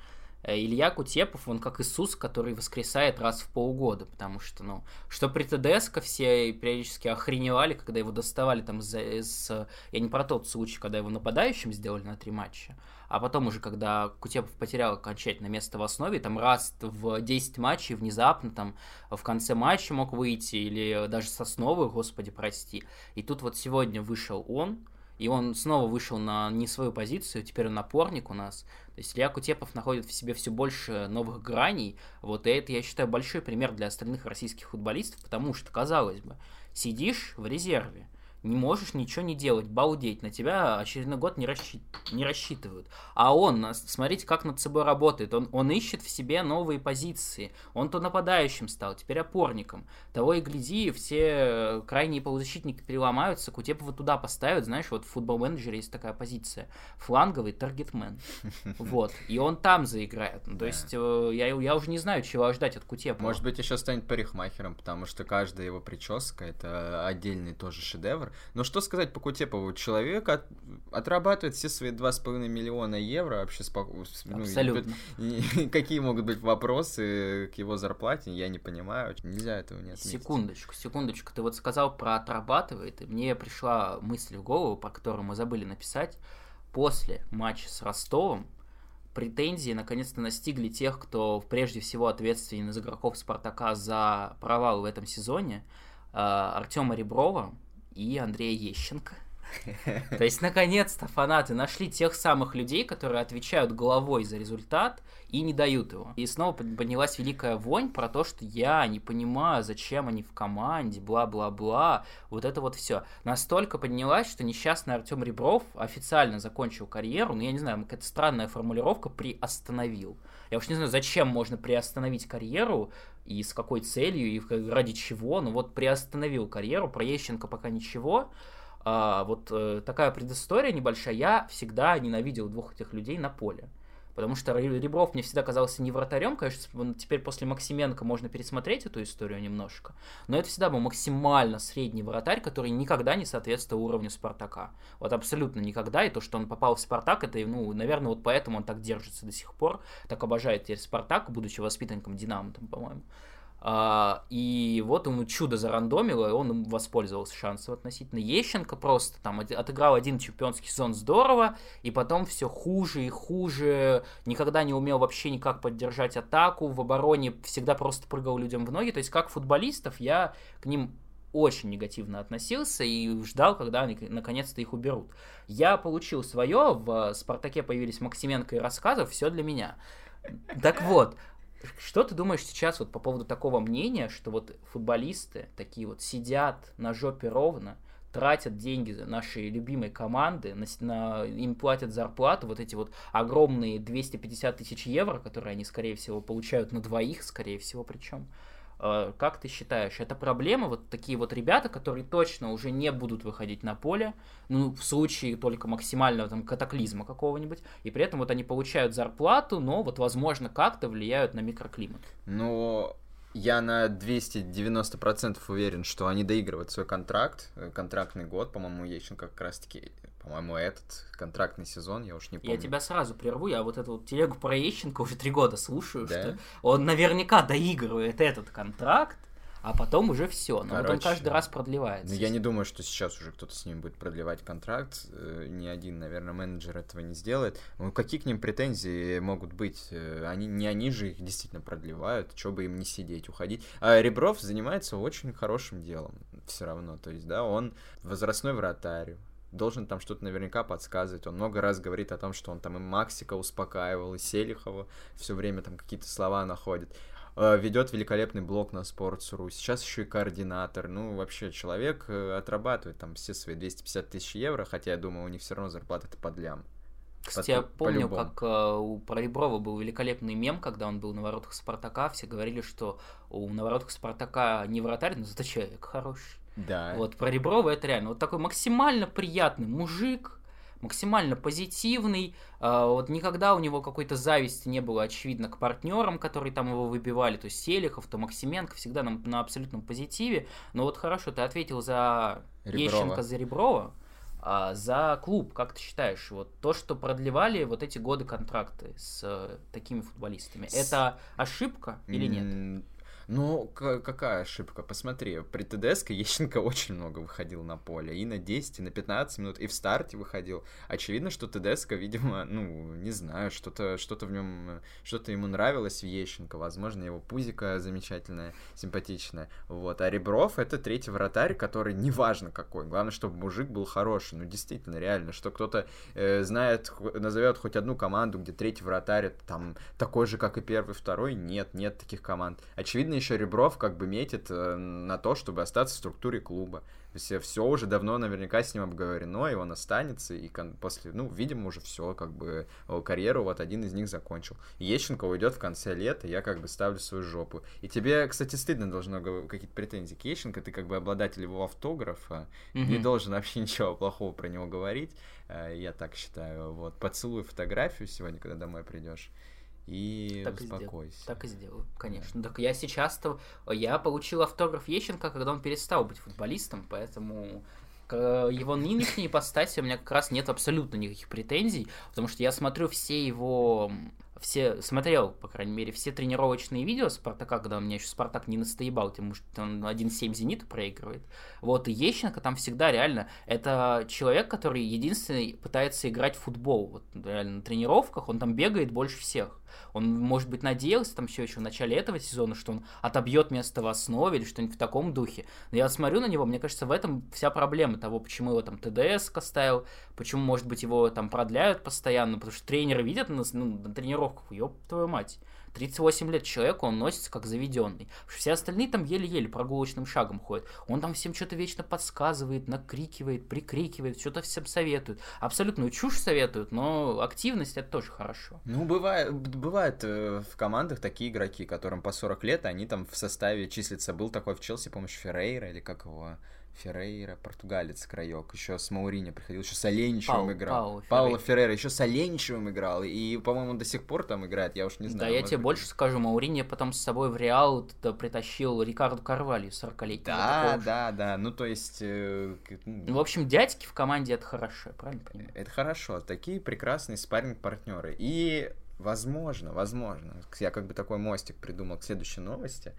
B: Э, Илья Кутепов, он как Иисус, который воскресает раз в полгода, потому что, ну, что при ТДСК все периодически охреневали, когда его доставали там из, из... Я не про тот случай, когда его нападающим сделали на три матча, а потом уже, когда Кутепов потерял окончательно место в основе, там раз в 10 матчей внезапно там в конце матча мог выйти, или даже с основы, господи, прости. И тут вот сегодня вышел он, и он снова вышел на не свою позицию, теперь он напорник у нас. То есть Илья Кутепов находит в себе все больше новых граней, вот и это, я считаю, большой пример для остальных российских футболистов, потому что, казалось бы, сидишь в резерве, не можешь ничего не делать, балдеть, на тебя очередной год не, расщи... не рассчитывают. А он, смотрите, как над собой работает, он, он ищет в себе новые позиции, он то нападающим стал, теперь опорником. Того и гляди, все крайние полузащитники переломаются, Кутепова туда поставят, знаешь, вот в футбол-менеджере есть такая позиция, фланговый таргетмен, вот, и он там заиграет, ну, то есть э, я, я уже не знаю, чего ждать от Кутепова.
A: Может быть, еще станет парикмахером, потому что каждая его прическа это отдельный тоже шедевр, но что сказать по Кутепову? Человек от, отрабатывает все свои 2,5 миллиона евро вообще спокойно.
B: Ну, Абсолютно.
A: Ну, какие могут быть вопросы к его зарплате, я не понимаю. Нельзя этого не отметить.
B: Секундочку, секундочку. Ты вот сказал про отрабатывает, и мне пришла мысль в голову, про которую мы забыли написать. После матча с Ростовом претензии наконец-то настигли тех, кто прежде всего ответственен из игроков Спартака за провал в этом сезоне. А, Артема Реброва, и Андрея Ещенко. То есть, наконец-то фанаты нашли тех самых людей, которые отвечают головой за результат и не дают его. И снова поднялась великая вонь про то, что я не понимаю, зачем они в команде, бла-бла-бла. Вот это вот все. Настолько поднялась, что несчастный Артем Ребров официально закончил карьеру. Ну, я не знаю, какая-то странная формулировка приостановил. Я уж не знаю, зачем можно приостановить карьеру, и с какой целью, и ради чего. Ну вот приостановил карьеру, про Ещенко пока ничего. А, вот э, такая предыстория небольшая. Я всегда ненавидел двух этих людей на поле. Потому что Ребров мне всегда казался не вратарем, конечно, теперь после Максименко можно пересмотреть эту историю немножко, но это всегда был максимально средний вратарь, который никогда не соответствовал уровню Спартака. Вот абсолютно никогда, и то, что он попал в Спартак, это, ну, наверное, вот поэтому он так держится до сих пор, так обожает теперь Спартак, будучи воспитанником Динамо, там, по-моему. А, и вот ему чудо зарандомило, и он воспользовался шансом относительно. Ещенко просто там отыграл один чемпионский сезон здорово, и потом все хуже и хуже, никогда не умел вообще никак поддержать атаку, в обороне всегда просто прыгал людям в ноги. То есть как футболистов я к ним очень негативно относился и ждал, когда они наконец-то их уберут. Я получил свое, в «Спартаке» появились Максименко и рассказов, все для меня. Так вот, что ты думаешь сейчас вот по поводу такого мнения, что вот футболисты такие вот сидят на жопе ровно, тратят деньги нашей любимой команды, на, на, им платят зарплату, вот эти вот огромные 250 тысяч евро, которые они, скорее всего, получают на двоих, скорее всего, причем. Э, как ты считаешь, это проблема? Вот такие вот ребята, которые точно уже не будут выходить на поле, ну, в случае только максимального там катаклизма какого-нибудь, и при этом вот они получают зарплату, но вот, возможно, как-то влияют на микроклимат.
A: Ну, я на 290% уверен, что они доигрывают свой контракт, э, контрактный год, по-моему, Ещенко как раз-таки по-моему, этот контрактный сезон, я уж не помню.
B: Я тебя сразу прерву, я вот эту вот телегу про Ещенко уже три года слушаю, да? что он наверняка доигрывает этот контракт, а потом уже все. Но Короче, вот он каждый раз продлевается.
A: Ну, я не думаю, что сейчас уже кто-то с ним будет продлевать контракт. Э, ни один, наверное, менеджер этого не сделает. Ну, какие к ним претензии могут быть? Э, они, не они же их действительно продлевают, что бы им не сидеть, уходить. А Ребров занимается очень хорошим делом все равно. То есть, да, он возрастной вратарь, должен там что-то наверняка подсказывать. Он много раз говорит о том, что он там и Максика успокаивал, и Селихова все время там какие-то слова находит. Э, Ведет великолепный блог на Sports.ru. Сейчас еще и координатор. Ну, вообще, человек э, отрабатывает там все свои 250 тысяч евро, хотя я думаю, у них все равно зарплата-то под лям.
B: Кстати, я помню, как э, у Прореброва был великолепный мем, когда он был на воротах Спартака. Все говорили, что у на воротах Спартака не вратарь, но зато человек хороший.
A: Да.
B: Вот про Реброва это реально вот такой максимально приятный мужик, максимально позитивный. Э, вот никогда у него какой-то зависти не было, очевидно, к партнерам, которые там его выбивали. То есть Селихов, то Максименко, всегда на, на абсолютном позитиве. Но вот хорошо, ты ответил за Реброва. Ещенко, за Реброва. А за клуб, как ты считаешь, вот то, что продлевали вот эти годы контракты с э, такими футболистами, с... это ошибка или нет?
A: Ну, какая ошибка? Посмотри, при ТДСК Ещенко очень много выходил на поле. И на 10, и на 15 минут, и в старте выходил. Очевидно, что ТДСК, видимо, ну, не знаю, что-то что в нем, что-то ему нравилось в Ещенко. Возможно, его пузика замечательная, симпатичная. Вот. А Ребров — это третий вратарь, который неважно какой. Главное, чтобы мужик был хороший. Ну, действительно, реально, что кто-то э, знает, назовет хоть одну команду, где третий вратарь там такой же, как и первый, второй. Нет, нет таких команд. Очевидно, еще Ребров как бы метит э, на то, чтобы остаться в структуре клуба. Все, все уже давно наверняка с ним обговорено, и он останется, и после, ну, видимо, уже все, как бы, карьеру вот один из них закончил. Ещенко уйдет в конце лета, я как бы ставлю свою жопу. И тебе, кстати, стыдно должно какие-то претензии к Ещенко, ты как бы обладатель его автографа, mm-hmm. не должен вообще ничего плохого про него говорить, э, я так считаю. Вот, поцелуй фотографию сегодня, когда домой придешь и так успокойся.
B: И так и сделаю, конечно. Да. Так я сейчас-то... Я получил автограф Ещенко, когда он перестал быть футболистом, поэтому к его нынешней ипостаси у меня как раз нет абсолютно никаких претензий, потому что я смотрю все его все, смотрел, по крайней мере, все тренировочные видео Спартака, когда у меня еще Спартак не настоебал, потому что он 1-7 Зениту проигрывает. Вот, и Ещенко там всегда реально, это человек, который единственный пытается играть в футбол. Вот реально на тренировках он там бегает больше всех. Он, может быть, надеялся там все еще в начале этого сезона, что он отобьет место в основе или что-нибудь в таком духе. Но я смотрю на него, мне кажется, в этом вся проблема того, почему его там ТДС ставил, почему, может быть, его там продляют постоянно, потому что тренеры видят на, ну, на тренировках, ёб твою мать. 38 лет человеку, он носится как заведенный. Все остальные там еле-еле прогулочным шагом ходят. Он там всем что-то вечно подсказывает, накрикивает, прикрикивает, что-то всем советует. Абсолютную чушь советуют, но активность это тоже хорошо.
A: Ну, бывает, бывает э, в командах такие игроки, которым по 40 лет, они там в составе числятся. Был такой в Челси, помощь Феррейра или как его Феррейра, португалец, краек. Еще с Маурини приходил, еще с Оленичевым Пау, играл. Пау, Пауло Феррейра, еще с Оленичевым играл. И, по-моему, до сих пор там играет, я уж не знаю.
B: Да, я тебе быть... больше скажу, Маурини потом с собой в Реал притащил Рикарду Карвалью, 40-летнего.
A: Да, да, да, ну то есть... Э,
B: ну, в общем, дядьки в команде это хорошо, правильно понимаю?
A: Это хорошо, такие прекрасные спарринг-партнеры. И, возможно, возможно, я как бы такой мостик придумал к следующей новости.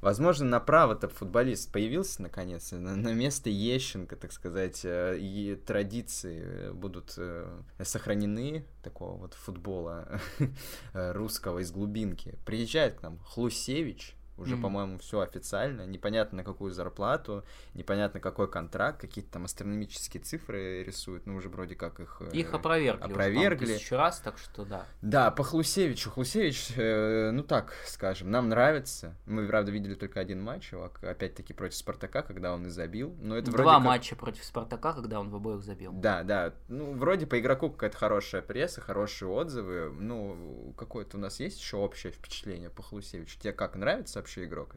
A: Возможно, направо-то футболист появился наконец, на, на место Ещенко, так сказать, э, и традиции будут э, сохранены такого вот футбола русского из глубинки. Приезжает к нам Хлусевич, уже, mm-hmm. по-моему, все официально. Непонятно на какую зарплату, непонятно какой контракт, какие-то там астрономические цифры рисуют, ну уже вроде как их...
B: Э, их опровергли.
A: Опровергли.
B: Уже, тысячу раз, так что да.
A: Да, по Хлусевичу. Хлусевич, э, ну так скажем, нам нравится. Мы, правда, видели только один матч, опять-таки против Спартака, когда он и забил. Но это
B: Два
A: как...
B: матча против Спартака, когда он в обоих забил.
A: Да, да. Ну, вроде по игроку какая-то хорошая пресса, хорошие отзывы. Ну, какое-то у нас есть еще общее впечатление по Хлусевичу? Тебе как, нравится вообще игрок?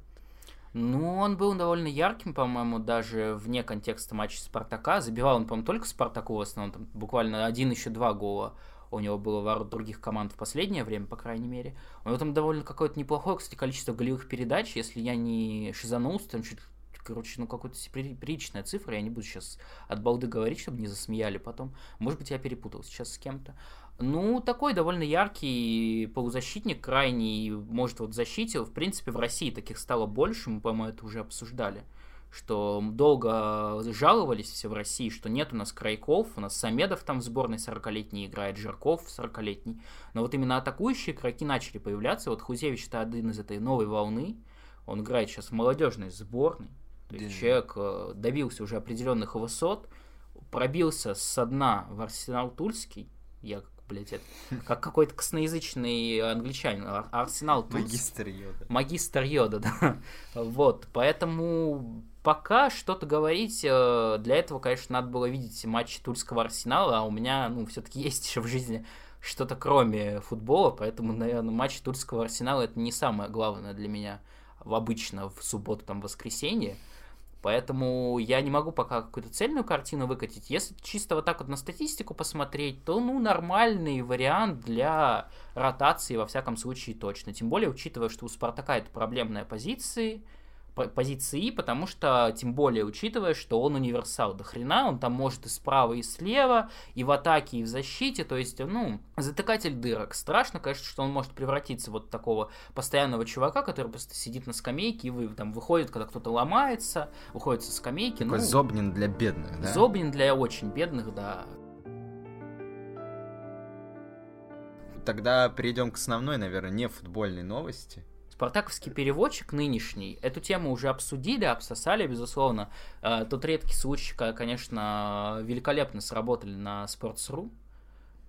B: Ну, он был довольно ярким, по-моему, даже вне контекста матча Спартака. Забивал он, по-моему, только Спартаку в основном, там буквально один, еще два гола у него было ворот других команд в последнее время, по крайней мере. У него там довольно какое-то неплохое, кстати, количество голевых передач, если я не шизанулся, там чуть короче, ну какая-то приличная цифра, я не буду сейчас от балды говорить, чтобы не засмеяли потом. Может быть, я перепутал сейчас с кем-то. Ну, такой довольно яркий полузащитник, крайний, может, вот в защите. В принципе, в России таких стало больше, мы, по-моему, это уже обсуждали что долго жаловались все в России, что нет у нас крайков, у нас Самедов там в сборной 40-летний играет, Жирков 40-летний, но вот именно атакующие игроки начали появляться, вот Хузевич это один из этой новой волны, он играет сейчас в молодежной сборной, то есть да. человек э, добился уже определенных высот, пробился с дна в Арсенал Тульский, я блядь, это как какой-то косноязычный англичанин. Арсенал
A: тут. Магистр Йода.
B: Магистр Йода, да. Вот, поэтому пока что-то говорить, э, для этого, конечно, надо было видеть матч Тульского Арсенала, а у меня, ну, все-таки есть еще в жизни что-то кроме футбола, поэтому, наверное, матч Тульского Арсенала это не самое главное для меня обычно в субботу, там, воскресенье. Поэтому я не могу пока какую-то цельную картину выкатить. Если чисто вот так вот на статистику посмотреть, то, ну, нормальный вариант для ротации, во всяком случае, точно. Тем более, учитывая, что у Спартака это проблемная позиция, позиции И, потому что, тем более, учитывая, что он универсал до хрена, он там может и справа, и слева, и в атаке, и в защите, то есть, ну, затыкатель дырок. Страшно, конечно, что он может превратиться вот в такого постоянного чувака, который просто сидит на скамейке и вы, там выходит, когда кто-то ломается, выходит со скамейки.
A: Такой ну, Зобнин для бедных, да?
B: Зобнин для очень бедных, да.
A: Тогда перейдем к основной, наверное, не футбольной новости.
B: Спартаковский переводчик нынешний, эту тему уже обсудили, обсосали, безусловно. Э, тот редкий случай, когда, конечно, великолепно сработали на Sports.ru,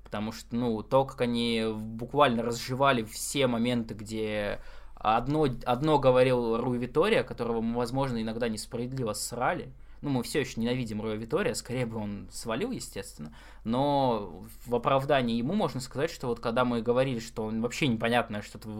B: потому что, ну, то, как они буквально разжевали все моменты, где одно, одно говорил Руи Витория, которого возможно, иногда несправедливо срали, ну, мы все еще ненавидим Роя Витория, скорее бы он свалил, естественно, но в оправдании ему можно сказать, что вот когда мы говорили, что он вообще непонятное что-то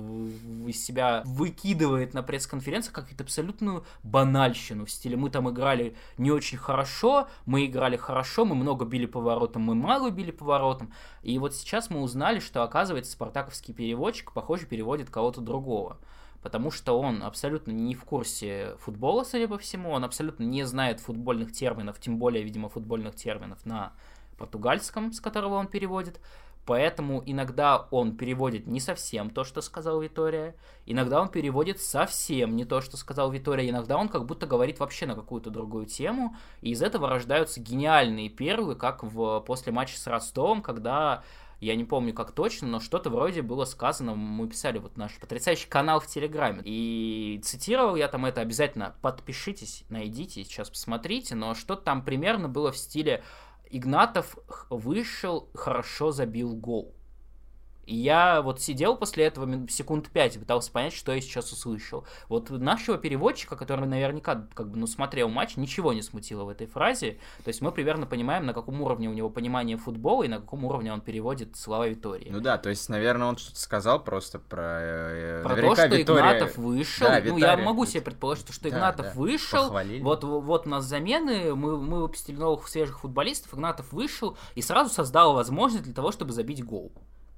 B: из себя выкидывает на пресс-конференциях, какую-то абсолютную банальщину в стиле мы там играли не очень хорошо, мы играли хорошо, мы много били поворотом, мы мало били поворотом, и вот сейчас мы узнали, что оказывается спартаковский переводчик, похоже, переводит кого-то другого потому что он абсолютно не в курсе футбола, судя по всему, он абсолютно не знает футбольных терминов, тем более, видимо, футбольных терминов на португальском, с которого он переводит. Поэтому иногда он переводит не совсем то, что сказал Витория, иногда он переводит совсем не то, что сказал Витория, иногда он как будто говорит вообще на какую-то другую тему, и из этого рождаются гениальные первые, как в, после матча с Ростовом, когда я не помню как точно, но что-то вроде было сказано, мы писали вот наш потрясающий канал в Телеграме, и цитировал я там это, обязательно подпишитесь, найдите, сейчас посмотрите, но что-то там примерно было в стиле Игнатов вышел, хорошо забил гол. И я вот сидел после этого секунд пять и пытался понять, что я сейчас услышал. Вот нашего переводчика, который наверняка как бы, ну, смотрел матч, ничего не смутило в этой фразе. То есть мы примерно понимаем, на каком уровне у него понимание футбола и на каком уровне он переводит слова Витории.
A: Ну да, то есть, наверное, он что-то сказал просто про...
B: Э, про то, что Витория... Игнатов вышел. Да, ну, я могу себе предположить, что Игнатов да, да. вышел. Похвалили. Вот, вот у нас замены, мы, мы выпустили новых свежих футболистов, Игнатов вышел и сразу создал возможность для того, чтобы забить гол.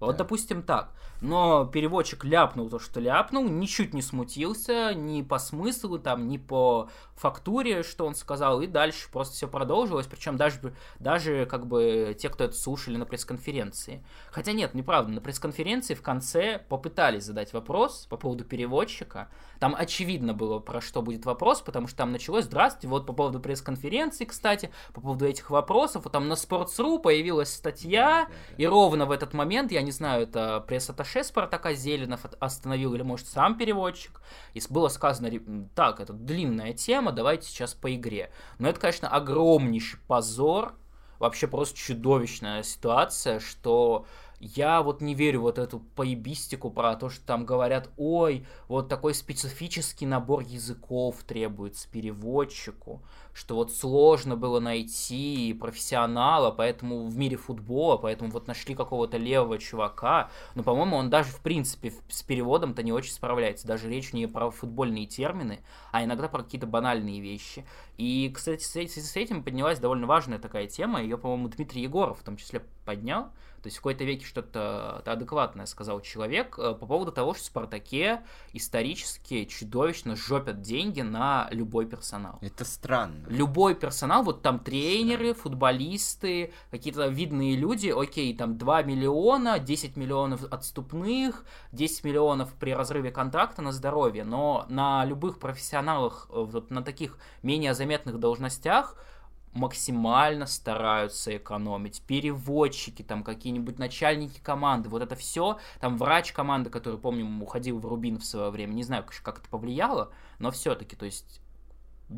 B: Вот, допустим, так. Но переводчик ляпнул то, что ляпнул, ничуть не смутился ни по смыслу, там, ни по фактуре, что он сказал, и дальше просто все продолжилось, причем даже, даже как бы те, кто это слушали на пресс-конференции. Хотя нет, неправда, на пресс-конференции в конце попытались задать вопрос по поводу переводчика, там очевидно было, про что будет вопрос, потому что там началось, здравствуйте, вот по поводу пресс-конференции, кстати, по поводу этих вопросов, вот там на Sports.ru появилась статья, и ровно в этот момент, я не знаю, это пресс-атташе Спартака Зеленов остановил, или может сам переводчик, и было сказано, так, это длинная тема, давайте сейчас по игре. Но это, конечно, огромнейший позор, вообще просто чудовищная ситуация, что я вот не верю вот эту поебистику про то, что там говорят, ой, вот такой специфический набор языков требуется переводчику, что вот сложно было найти профессионала, поэтому в мире футбола, поэтому вот нашли какого-то левого чувака, но, по-моему, он даже, в принципе, с переводом-то не очень справляется, даже речь не про футбольные термины, а иногда про какие-то банальные вещи. И, кстати, с этим поднялась довольно важная такая тема, ее, по-моему, Дмитрий Егоров в том числе поднял, то есть в какой-то веке что-то адекватное сказал человек э, по поводу того, что в «Спартаке» исторически чудовищно жопят деньги на любой персонал.
A: Это странно.
B: Любой персонал, вот там тренеры, футболисты, какие-то видные люди, окей, там 2 миллиона, 10 миллионов отступных, 10 миллионов при разрыве контракта на здоровье, но на любых профессионалах, э, вот на таких менее заметных должностях максимально стараются экономить. Переводчики, там какие-нибудь начальники команды, вот это все. Там врач команды, который, помню, уходил в Рубин в свое время. Не знаю, как это повлияло, но все-таки, то есть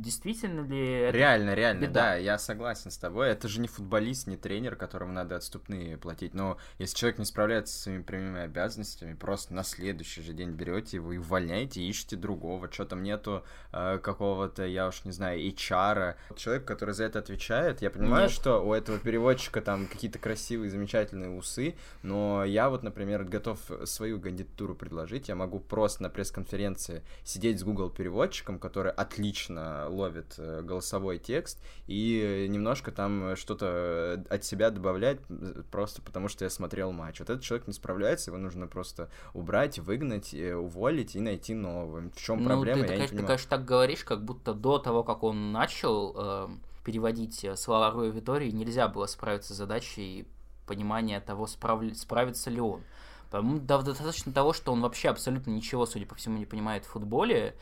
B: действительно ли это
A: Реально, реально, беда? да, я согласен с тобой. Это же не футболист, не тренер, которому надо отступные платить. Но если человек не справляется со своими прямыми обязанностями, просто на следующий же день берете его и увольняете, ищете другого. Что там нету э, какого-то, я уж не знаю, HR. Человек, который за это отвечает, я понимаю, Нет. что у этого переводчика там какие-то красивые, замечательные усы, но я вот, например, готов свою кандидатуру предложить. Я могу просто на пресс-конференции сидеть с Google переводчиком, который отлично ловит э, голосовой текст и немножко там что-то от себя добавлять просто потому, что я смотрел матч. Вот этот человек не справляется, его нужно просто убрать, выгнать, уволить и найти нового. В чем
B: ну,
A: проблема,
B: ты,
A: я
B: ты,
A: не
B: конечно,
A: понимаю.
B: ты, конечно, так говоришь, как будто до того, как он начал э, переводить слова Руя Витории, нельзя было справиться с задачей понимания того, справ... справится ли он. По-моему, достаточно того, что он вообще абсолютно ничего, судя по всему, не понимает в футболе,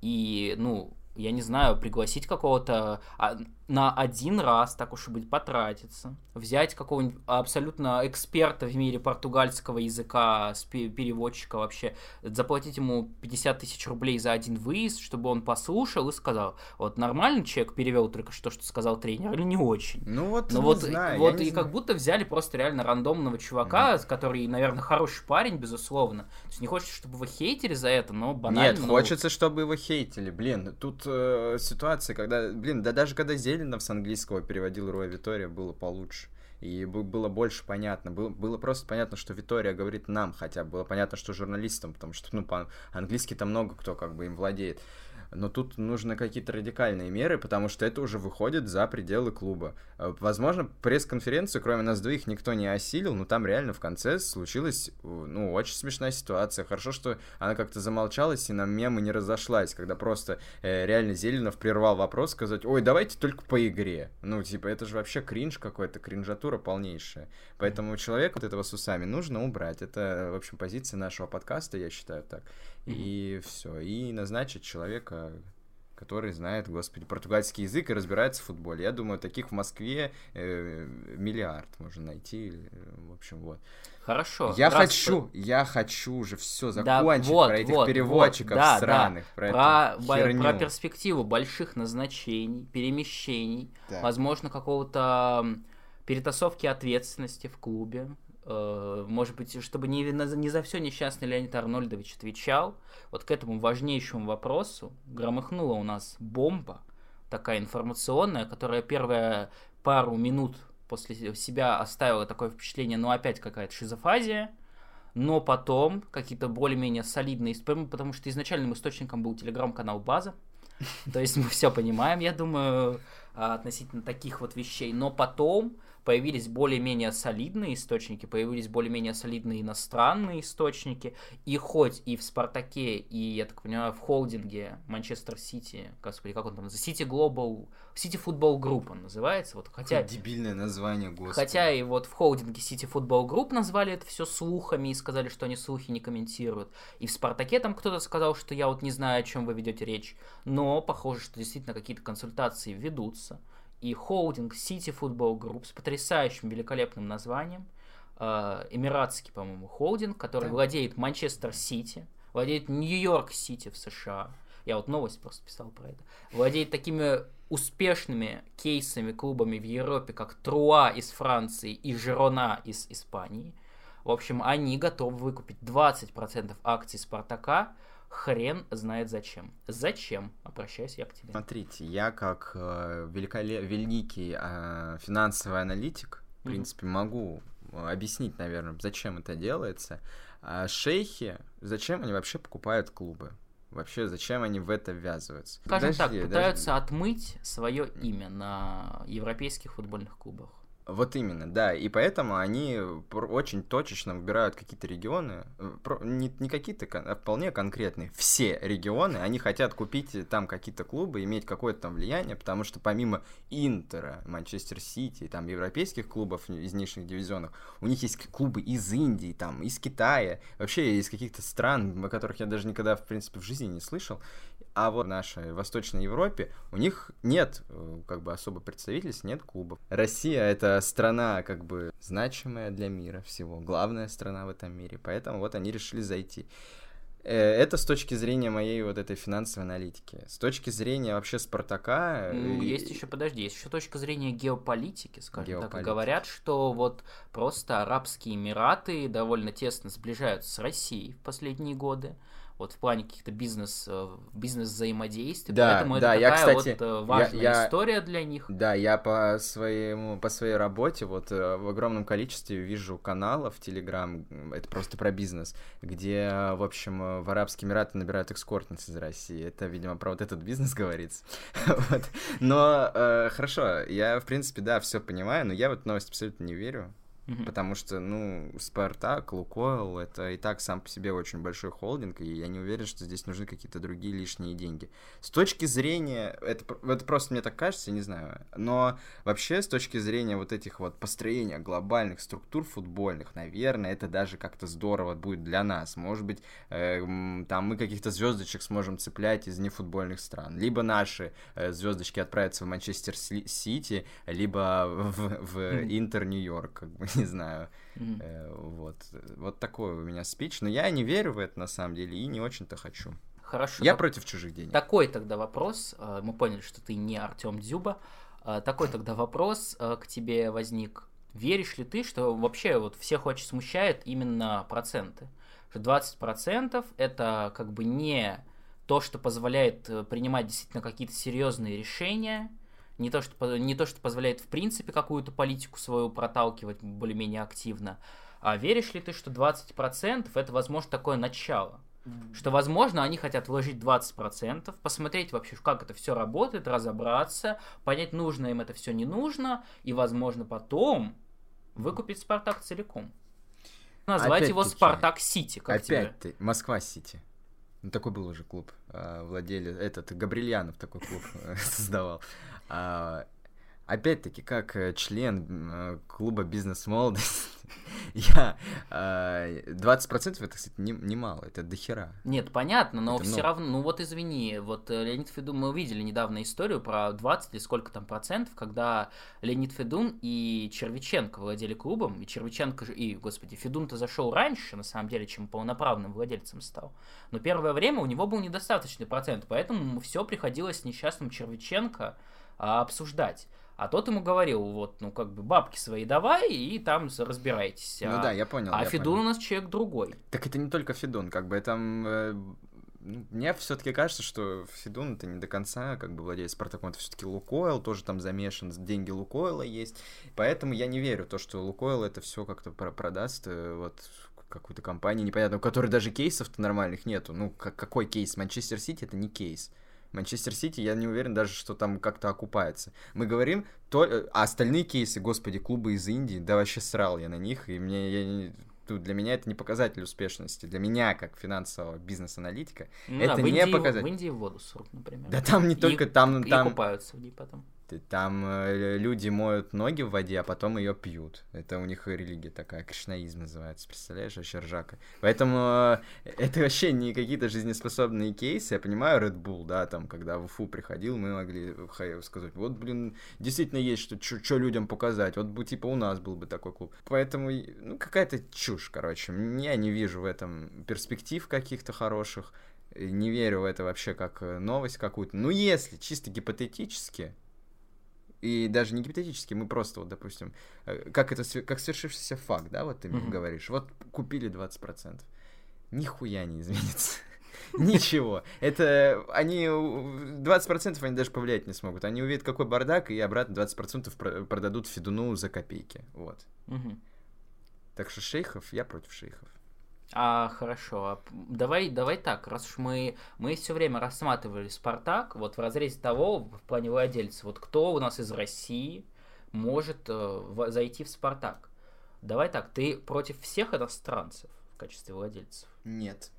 B: и, ну, я не знаю, пригласить какого-то а, на один раз, так уж и быть, потратиться, взять какого-нибудь абсолютно эксперта в мире португальского языка, переводчика вообще, заплатить ему 50 тысяч рублей за один выезд, чтобы он послушал и сказал, вот нормальный человек перевел только что, что сказал тренер, или не очень.
A: Ну вот,
B: ну,
A: не
B: вот,
A: знаю,
B: вот
A: и
B: знаю. как будто взяли просто реально рандомного чувака, mm-hmm. который, наверное, хороший парень, безусловно. То есть не хочется, чтобы его хейтили за это, но банально.
A: Нет, ну... хочется, чтобы его хейтили. Блин, тут э, ситуация, когда, блин, да даже когда Зеленов с английского переводил Роя Витория, было получше. И было больше понятно. Было, было просто понятно, что Витория говорит нам хотя бы. Было понятно, что журналистам, потому что, ну, по-английски там много кто как бы им владеет но тут нужны какие-то радикальные меры, потому что это уже выходит за пределы клуба. Э, возможно, пресс-конференцию, кроме нас двоих, никто не осилил, но там реально в конце случилась, ну, очень смешная ситуация. Хорошо, что она как-то замолчалась и на мемы не разошлась, когда просто э, реально Зеленов прервал вопрос, сказать, ой, давайте только по игре. Ну, типа, это же вообще кринж какой-то, кринжатура полнейшая. Поэтому человек вот этого с усами нужно убрать. Это, в общем, позиция нашего подкаста, я считаю так. И все. И назначить человека, который знает, господи, португальский язык и разбирается в футболе. Я думаю, таких в Москве э, миллиард можно найти. В общем, вот.
B: Хорошо.
A: Я хочу, что... я хочу уже все закончить
B: да, вот,
A: про этих
B: вот,
A: переводчиков
B: вот, да,
A: странных,
B: да.
A: про,
B: про,
A: эту
B: про перспективу больших назначений, перемещений,
A: да.
B: возможно, какого-то перетасовки ответственности в клубе. Э, может быть, чтобы не, не за все несчастный Леонид Арнольдович отвечал, вот к этому важнейшему вопросу громыхнула у нас бомба, такая информационная, которая первые пару минут после себя оставила такое впечатление, ну опять какая-то шизофазия, но потом какие-то более-менее солидные, потому что изначальным источником был телеграм-канал База, то есть мы все понимаем, я думаю, относительно таких вот вещей, но потом появились более-менее солидные источники, появились более-менее солидные иностранные источники, и хоть и в «Спартаке», и, я так понимаю, в холдинге Манчестер Сити, господи, как он там, City Global, City Football Group он называется, вот, хотя...
A: Какое дебильное название, господи.
B: Хотя и вот в холдинге City Football Group назвали это все слухами и сказали, что они слухи не комментируют, и в «Спартаке» там кто-то сказал, что я вот не знаю, о чем вы ведете речь, но похоже, что действительно какие-то консультации ведутся, и холдинг City Football Group с потрясающим, великолепным названием. Э, эмиратский, по-моему, холдинг, который да. владеет Манчестер Сити, владеет Нью-Йорк Сити в США. Я вот новость просто писал про это. Владеет такими успешными кейсами, клубами в Европе, как Труа из Франции и Жерона из Испании. В общем, они готовы выкупить 20% акций Спартака хрен знает зачем. Зачем? Обращаюсь я к тебе.
A: Смотрите, я как э, великолеп... великий э, финансовый аналитик, в mm-hmm. принципе, могу объяснить, наверное, зачем это делается. А шейхи, зачем они вообще покупают клубы? Вообще, зачем они в это ввязываются?
B: Скажем подожди, так, пытаются даже... отмыть свое имя на европейских футбольных клубах.
A: Вот именно, да. И поэтому они очень точечно выбирают какие-то регионы, э, не, не какие-то, а вполне конкретные. Все регионы, они хотят купить там какие-то клубы, иметь какое-то там влияние, потому что помимо Интера, Манчестер Сити, там европейских клубов из нижних дивизионов, у них есть клубы из Индии, там, из Китая, вообще из каких-то стран, о которых я даже никогда, в принципе, в жизни не слышал. А вот в нашей Восточной Европе у них нет э, как бы особо представительств, нет клубов. Россия это страна как бы значимая для мира всего, главная страна в этом мире, поэтому вот они решили зайти. Э, это с точки зрения моей вот этой финансовой аналитики. С точки зрения вообще Спартака...
B: Ну, есть еще, подожди, есть еще точка зрения геополитики, скажем Геополитика. так. Говорят, что вот просто Арабские Эмираты довольно тесно сближаются с Россией в последние годы вот в плане каких-то бизнес, э, бизнес-взаимодействий,
A: Да,
B: поэтому
A: да,
B: это
A: я,
B: такая
A: кстати,
B: вот э,
A: я-
B: важная
A: я-
B: история для них.
A: Да, я по своему, по своей работе вот э, в огромном количестве вижу каналов в Телеграм, это просто про бизнес, где, в общем, в Арабские Эмираты набирают экскортниц из России. Это, видимо, про вот этот бизнес говорится. Вот. Но э, хорошо, я, в принципе, да, все понимаю, но я в эту новость абсолютно не верю.
B: Мгм.
A: Потому что, ну, Спартак, Лукойл, это и так сам по себе очень большой холдинг, и я не уверен, что здесь нужны какие-то другие лишние деньги. С точки зрения, это, это просто мне так кажется, я не знаю, но вообще с точки зрения вот этих вот построения глобальных структур футбольных, наверное, это даже как-то здорово будет для нас. Может быть, э, там мы каких-то звездочек сможем цеплять из нефутбольных стран. Либо наши э, звездочки отправятся в Манчестер Сити, либо в, в. Интер Нью-Йорк, как бы, не знаю. Э, Вот. Вот такой у меня спич. Но я не верю в это на самом деле и не очень-то хочу.
B: Хорошо.
A: Я
B: так-
A: против чужих денег.
B: Такой тогда вопрос. э, Мы поняли, что ты не Артем Дзюба. Э, Такой тогда вопрос к тебе возник. Веришь ли ты, что вообще вот всех очень смущает именно проценты? Что 20% это как бы не то, что позволяет принимать действительно какие-то серьезные решения, не то, что, не то, что позволяет в принципе какую-то политику свою проталкивать более-менее активно. А веришь ли ты, что 20% это, возможно, такое начало? Что, возможно, они хотят вложить 20%, посмотреть вообще, как это все работает, разобраться, понять, нужно им это все, не нужно, и, возможно, потом выкупить Спартак целиком. Назвать его
A: Опять-таки,
B: Спартак Сити, как тебе?
A: Опять ты. Москва-Сити. Ну, такой был уже клуб. а, Владелец, этот, Габрильянов такой клуб э, создавал. А, Опять-таки, как э, член э, клуба «Бизнес-молодость», я... а, 20% это, кстати, не- немало, это дохера.
B: Нет, понятно, но
A: Это
B: все
A: много.
B: равно, ну вот извини, вот э, Леонид Федун, мы увидели недавно историю про 20 или сколько там процентов, когда Леонид Федун и Червиченко владели клубом, и Червиченко же, и, господи, Федун-то зашел раньше, на самом деле, чем полноправным владельцем стал. Но первое время у него был недостаточный процент, поэтому все приходилось несчастным Червиченко а, обсуждать. А тот ему говорил, вот, ну, как бы, бабки свои давай, и там разбирайтесь.
A: Ну
B: а,
A: да, я понял.
B: а
A: я
B: Федун
A: понял.
B: у нас человек другой.
A: Так это не только Федун, как бы это... э, Мне все-таки кажется, что Федун это не до конца как бы владеет Спартаком, это все-таки Лукойл тоже там замешан, деньги Лукойла есть, поэтому я не верю в то, что Лукойл это все как-то про- продаст э, вот какую-то компанию непонятно, у которой даже кейсов-то нормальных нету. Ну, как, какой кейс? Манчестер Сити это не кейс. Манчестер Сити, я не уверен даже, что там как-то окупается. Мы говорим, то, э, а остальные кейсы, господи, клубы из Индии, да вообще срал я на них, и мне, я не- ну, для меня это не показатель успешности. Для меня, как финансового бизнес-аналитика,
B: Ну
A: Это
B: да,
A: не
B: Индии,
A: показатель.
B: В Индии в воду срут, например.
A: да там не
B: И-
A: только, там,
B: И
A: там,
B: купаются в ней потом.
A: Там э, люди моют ноги в воде, а потом ее пьют. Это у них религия такая, кришнаизм называется, представляешь, вообще ржака. Поэтому э, это вообще не какие-то жизнеспособные кейсы. Я понимаю Red Bull, да, там, когда в Уфу приходил, мы могли ха- сказать, вот, блин, действительно есть что, что людям показать. Вот бы, типа, у нас был бы такой клуб. Поэтому, ну, какая-то чушь, короче. Я не вижу в этом перспектив каких-то хороших. Не верю в это вообще как э, новость какую-то. Ну, если чисто гипотетически, и даже не гипотетически, мы просто, вот, допустим, э, как это, как свершившийся факт, да, вот ты мне
B: Мгм.
A: говоришь, вот купили 20%, нихуя не изменится. Ничего. Это они... у- 20% они даже повлиять не смогут. Они увидят, какой бардак, и обратно 20% про- продадут Федуну за копейки. Вот.
B: Мгм.
A: Так что шейхов, я против шейхов.
B: А, хорошо. а Давай, давай так, раз уж мы, мы все время рассматривали Спартак, вот в разрезе того, в плане владельца, вот кто у нас из России может э, в- зайти в Спартак? Давай так, ты против всех иностранцев в качестве владельцев?
A: Нет.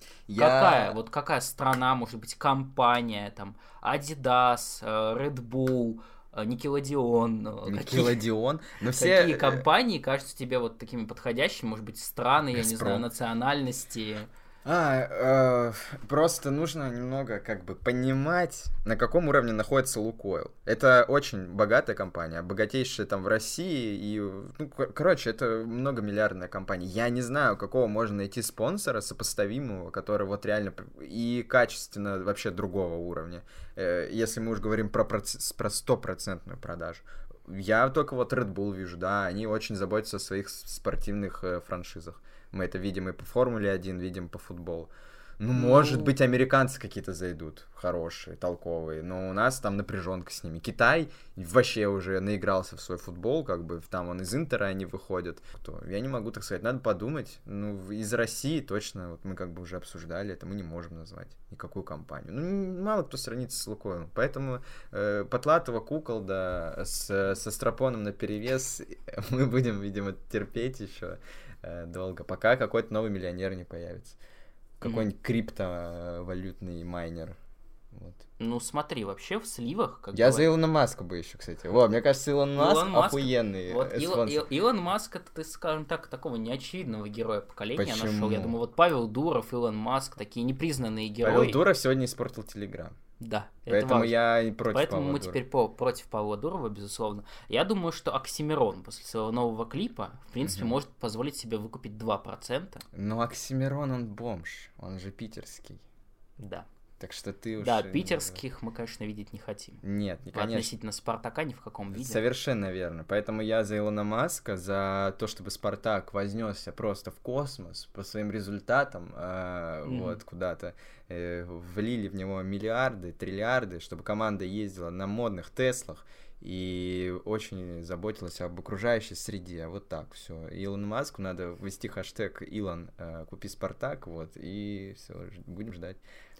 B: Какая? Вот какая страна, может быть, компания, там, Adidas, э, Red Bull, какие-
A: Никеладион. Но все...
B: Какие
A: э,
B: компании кажутся тебе вот такими подходящими, может быть, страны, я не
A: «Газпром».
B: знаю, национальности?
A: А, э, просто нужно немного как бы понимать, на каком уровне находится Лукойл. Это очень богатая компания, богатейшая там в России, и, ну, кор- короче, это многомиллиардная компания. Я не знаю, какого можно найти спонсора сопоставимого, который вот реально и качественно вообще другого уровня, Э, если мы уж говорим про, проц- про стопроцентную продажу. Я только вот Red Bull вижу, да, они очень заботятся о своих спортивных э, франшизах. Мы это видим и по Формуле 1, видим по футболу. Ну, может быть, американцы какие-то зайдут хорошие, толковые, но у нас там напряженка с ними. Китай вообще уже наигрался в свой футбол, как бы там он из Интера они выходят. Кто? Я не могу так сказать, надо подумать. Ну, из России точно, вот мы как бы уже обсуждали это, мы не можем назвать никакую компанию. Ну, мало кто сравнится с Лукойлом. Поэтому э, Потлатова, кукол, да, с, со Стропоном на перевес мы будем, видимо, терпеть еще э, долго, пока какой-то новый миллионер не появится какой-нибудь криптовалютный майнер. Вот.
B: Ну смотри, вообще в сливах...
A: Как Я говорят... за Илона Маска бы еще, кстати. Во, мне кажется, Илон Маск Илон Маск... охуенный
B: вот Ил... Ил... Илон Маск, это, ты, скажем так, такого неочевидного героя поколения Почему? нашел. Я думаю, вот Павел Дуров, Илон Маск, такие непризнанные герои.
A: Павел Дуров сегодня испортил Телеграм.
B: Да.
A: Поэтому я и против
B: Поэтому
A: Павла
B: мы Дурова. теперь по, против Павла Дурова, безусловно. Я думаю, что Оксимирон после своего нового клипа, в принципе, угу. может позволить себе выкупить 2%.
A: Но Оксимирон, он бомж, он же питерский.
B: Да.
A: Так что ты уж...
B: Да, питерских мы, конечно, видеть не хотим.
A: Нет, не конечно.
B: Относительно Спартака ни в каком виде.
A: Совершенно верно. Поэтому я за Илона Маска, за то, чтобы Спартак вознесся просто в космос по своим результатам, э, mm-hmm. вот, куда-то э, влили в него миллиарды, триллиарды, чтобы команда ездила на модных Теслах и очень заботилась об окружающей среде. Вот так все. Илон Маску надо ввести хэштег Илон э, купи Спартак, вот, и все, будем ждать.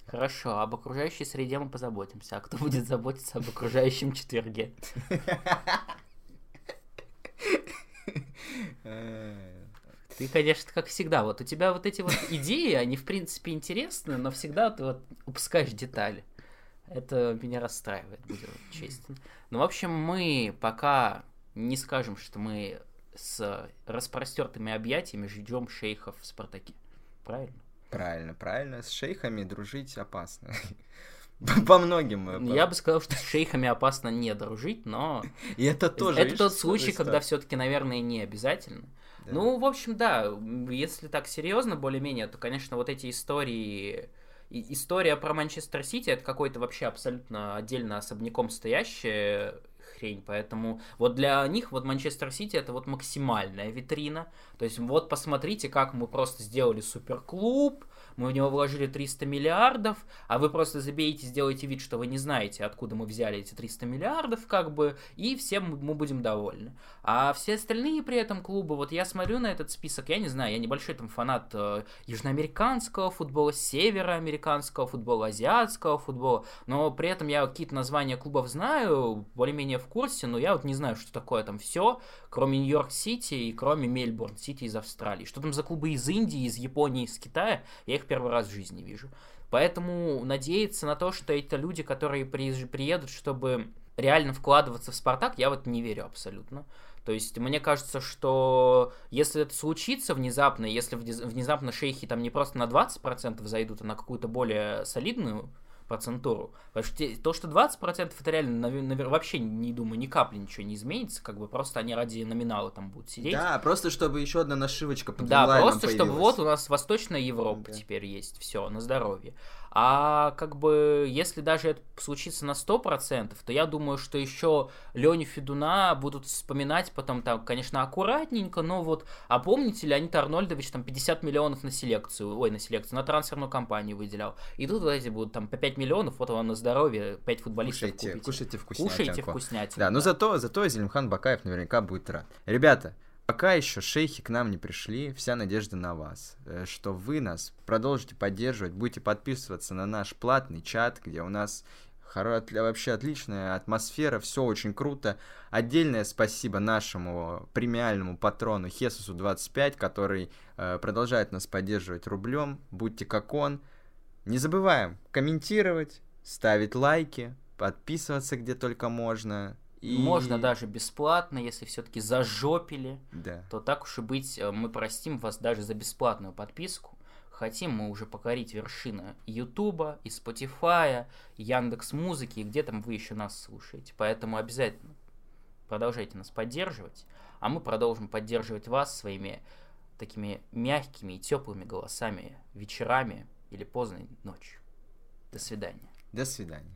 B: Хорошо, об окружающей среде мы позаботимся. А кто будет заботиться об окружающем четверге? Ты, конечно, как всегда, вот у тебя вот эти вот идеи, они в принципе интересны, но всегда ты вот упускаешь детали. Это меня расстраивает, буду честен. Ну, в общем, мы пока не скажем, что мы с распростертыми объятиями ждем шейхов в Спартаке. Правильно?
A: Правильно, правильно. С шейхами дружить опасно. По многим.
B: Э, Я бы сказал, что с шейхами опасно не дружить, но...
A: И это тоже...
B: Это тот случай, когда все-таки, наверное, не обязательно. Ну, в общем, да, если так серьезно, более-менее, то, конечно, вот эти истории... История про Манчестер Сити это какой-то вообще абсолютно отдельно особняком стоящая хрень, поэтому вот для них вот Манчестер Сити это вот максимальная витрина, то есть вот посмотрите, как мы просто сделали суперклуб, мы в него вложили 300 миллиардов, а вы просто забейте, сделайте вид, что вы не знаете, откуда мы взяли эти 300 миллиардов, как бы, и всем мы будем довольны. А все остальные при этом клубы, вот я смотрю на этот список, я не знаю, я небольшой там фанат э, южноамериканского футбола, североамериканского футбола, азиатского футбола, но при этом я какие-то названия клубов знаю, более-менее в курсе, но я вот не знаю, что такое там все, кроме Нью-Йорк Сити и кроме Мельбурн Сити из Австралии. Что там за клубы из Индии, из Японии, из Китая, я их первый раз в жизни вижу. Поэтому надеяться на то, что это люди, которые приедут, чтобы реально вкладываться в Спартак, я вот не верю абсолютно. То есть мне кажется, что если это случится внезапно, если внезапно шейхи там не просто на 20% зайдут, а на какую-то более солидную процентуру. Потому что то, что 20% это реально, наверное, вообще не думаю, ни капли ничего не изменится, как бы просто они ради номинала там будут сидеть.
A: Да, просто чтобы еще одна нашивочка под
B: Да, просто появилась. чтобы вот у нас Восточная Европа okay. теперь есть, все, на здоровье. А как бы, если даже это случится на 100%, то я думаю, что еще Леню Федуна будут вспоминать потом, там, конечно, аккуратненько, но вот, а помните, Леонид Арнольдович там 50 миллионов на селекцию, ой, на селекцию, на трансферную компанию выделял. И тут вот эти будут там по 5 миллионов, вот вам на здоровье, 5 футболистов
A: кушайте,
B: купите.
A: Кушайте вкуснятинку.
B: Кушайте вкуснятинку.
A: Да, да, но зато, зато Зелимхан Бакаев наверняка будет рад. Ребята, Пока еще шейхи к нам не пришли, вся надежда на вас, э, что вы нас продолжите поддерживать, будете подписываться на наш платный чат, где у нас вообще отличная атмосфера, все очень круто. Отдельное спасибо нашему премиальному патрону Хесусу 25, который э, продолжает нас поддерживать рублем. Будьте как он. Не забываем комментировать, ставить лайки, подписываться где только можно.
B: И... Можно даже бесплатно, если все-таки зажопили,
A: да.
B: то так уж и быть, э, мы простим вас даже за бесплатную подписку. Хотим мы уже покорить вершины Ютуба, и Спотифая, Яндекс Музыки, и где там вы еще нас слушаете. Поэтому обязательно продолжайте нас поддерживать, а мы продолжим поддерживать вас своими такими мягкими и теплыми голосами вечерами или поздней ночью. До свидания.
A: До свидания.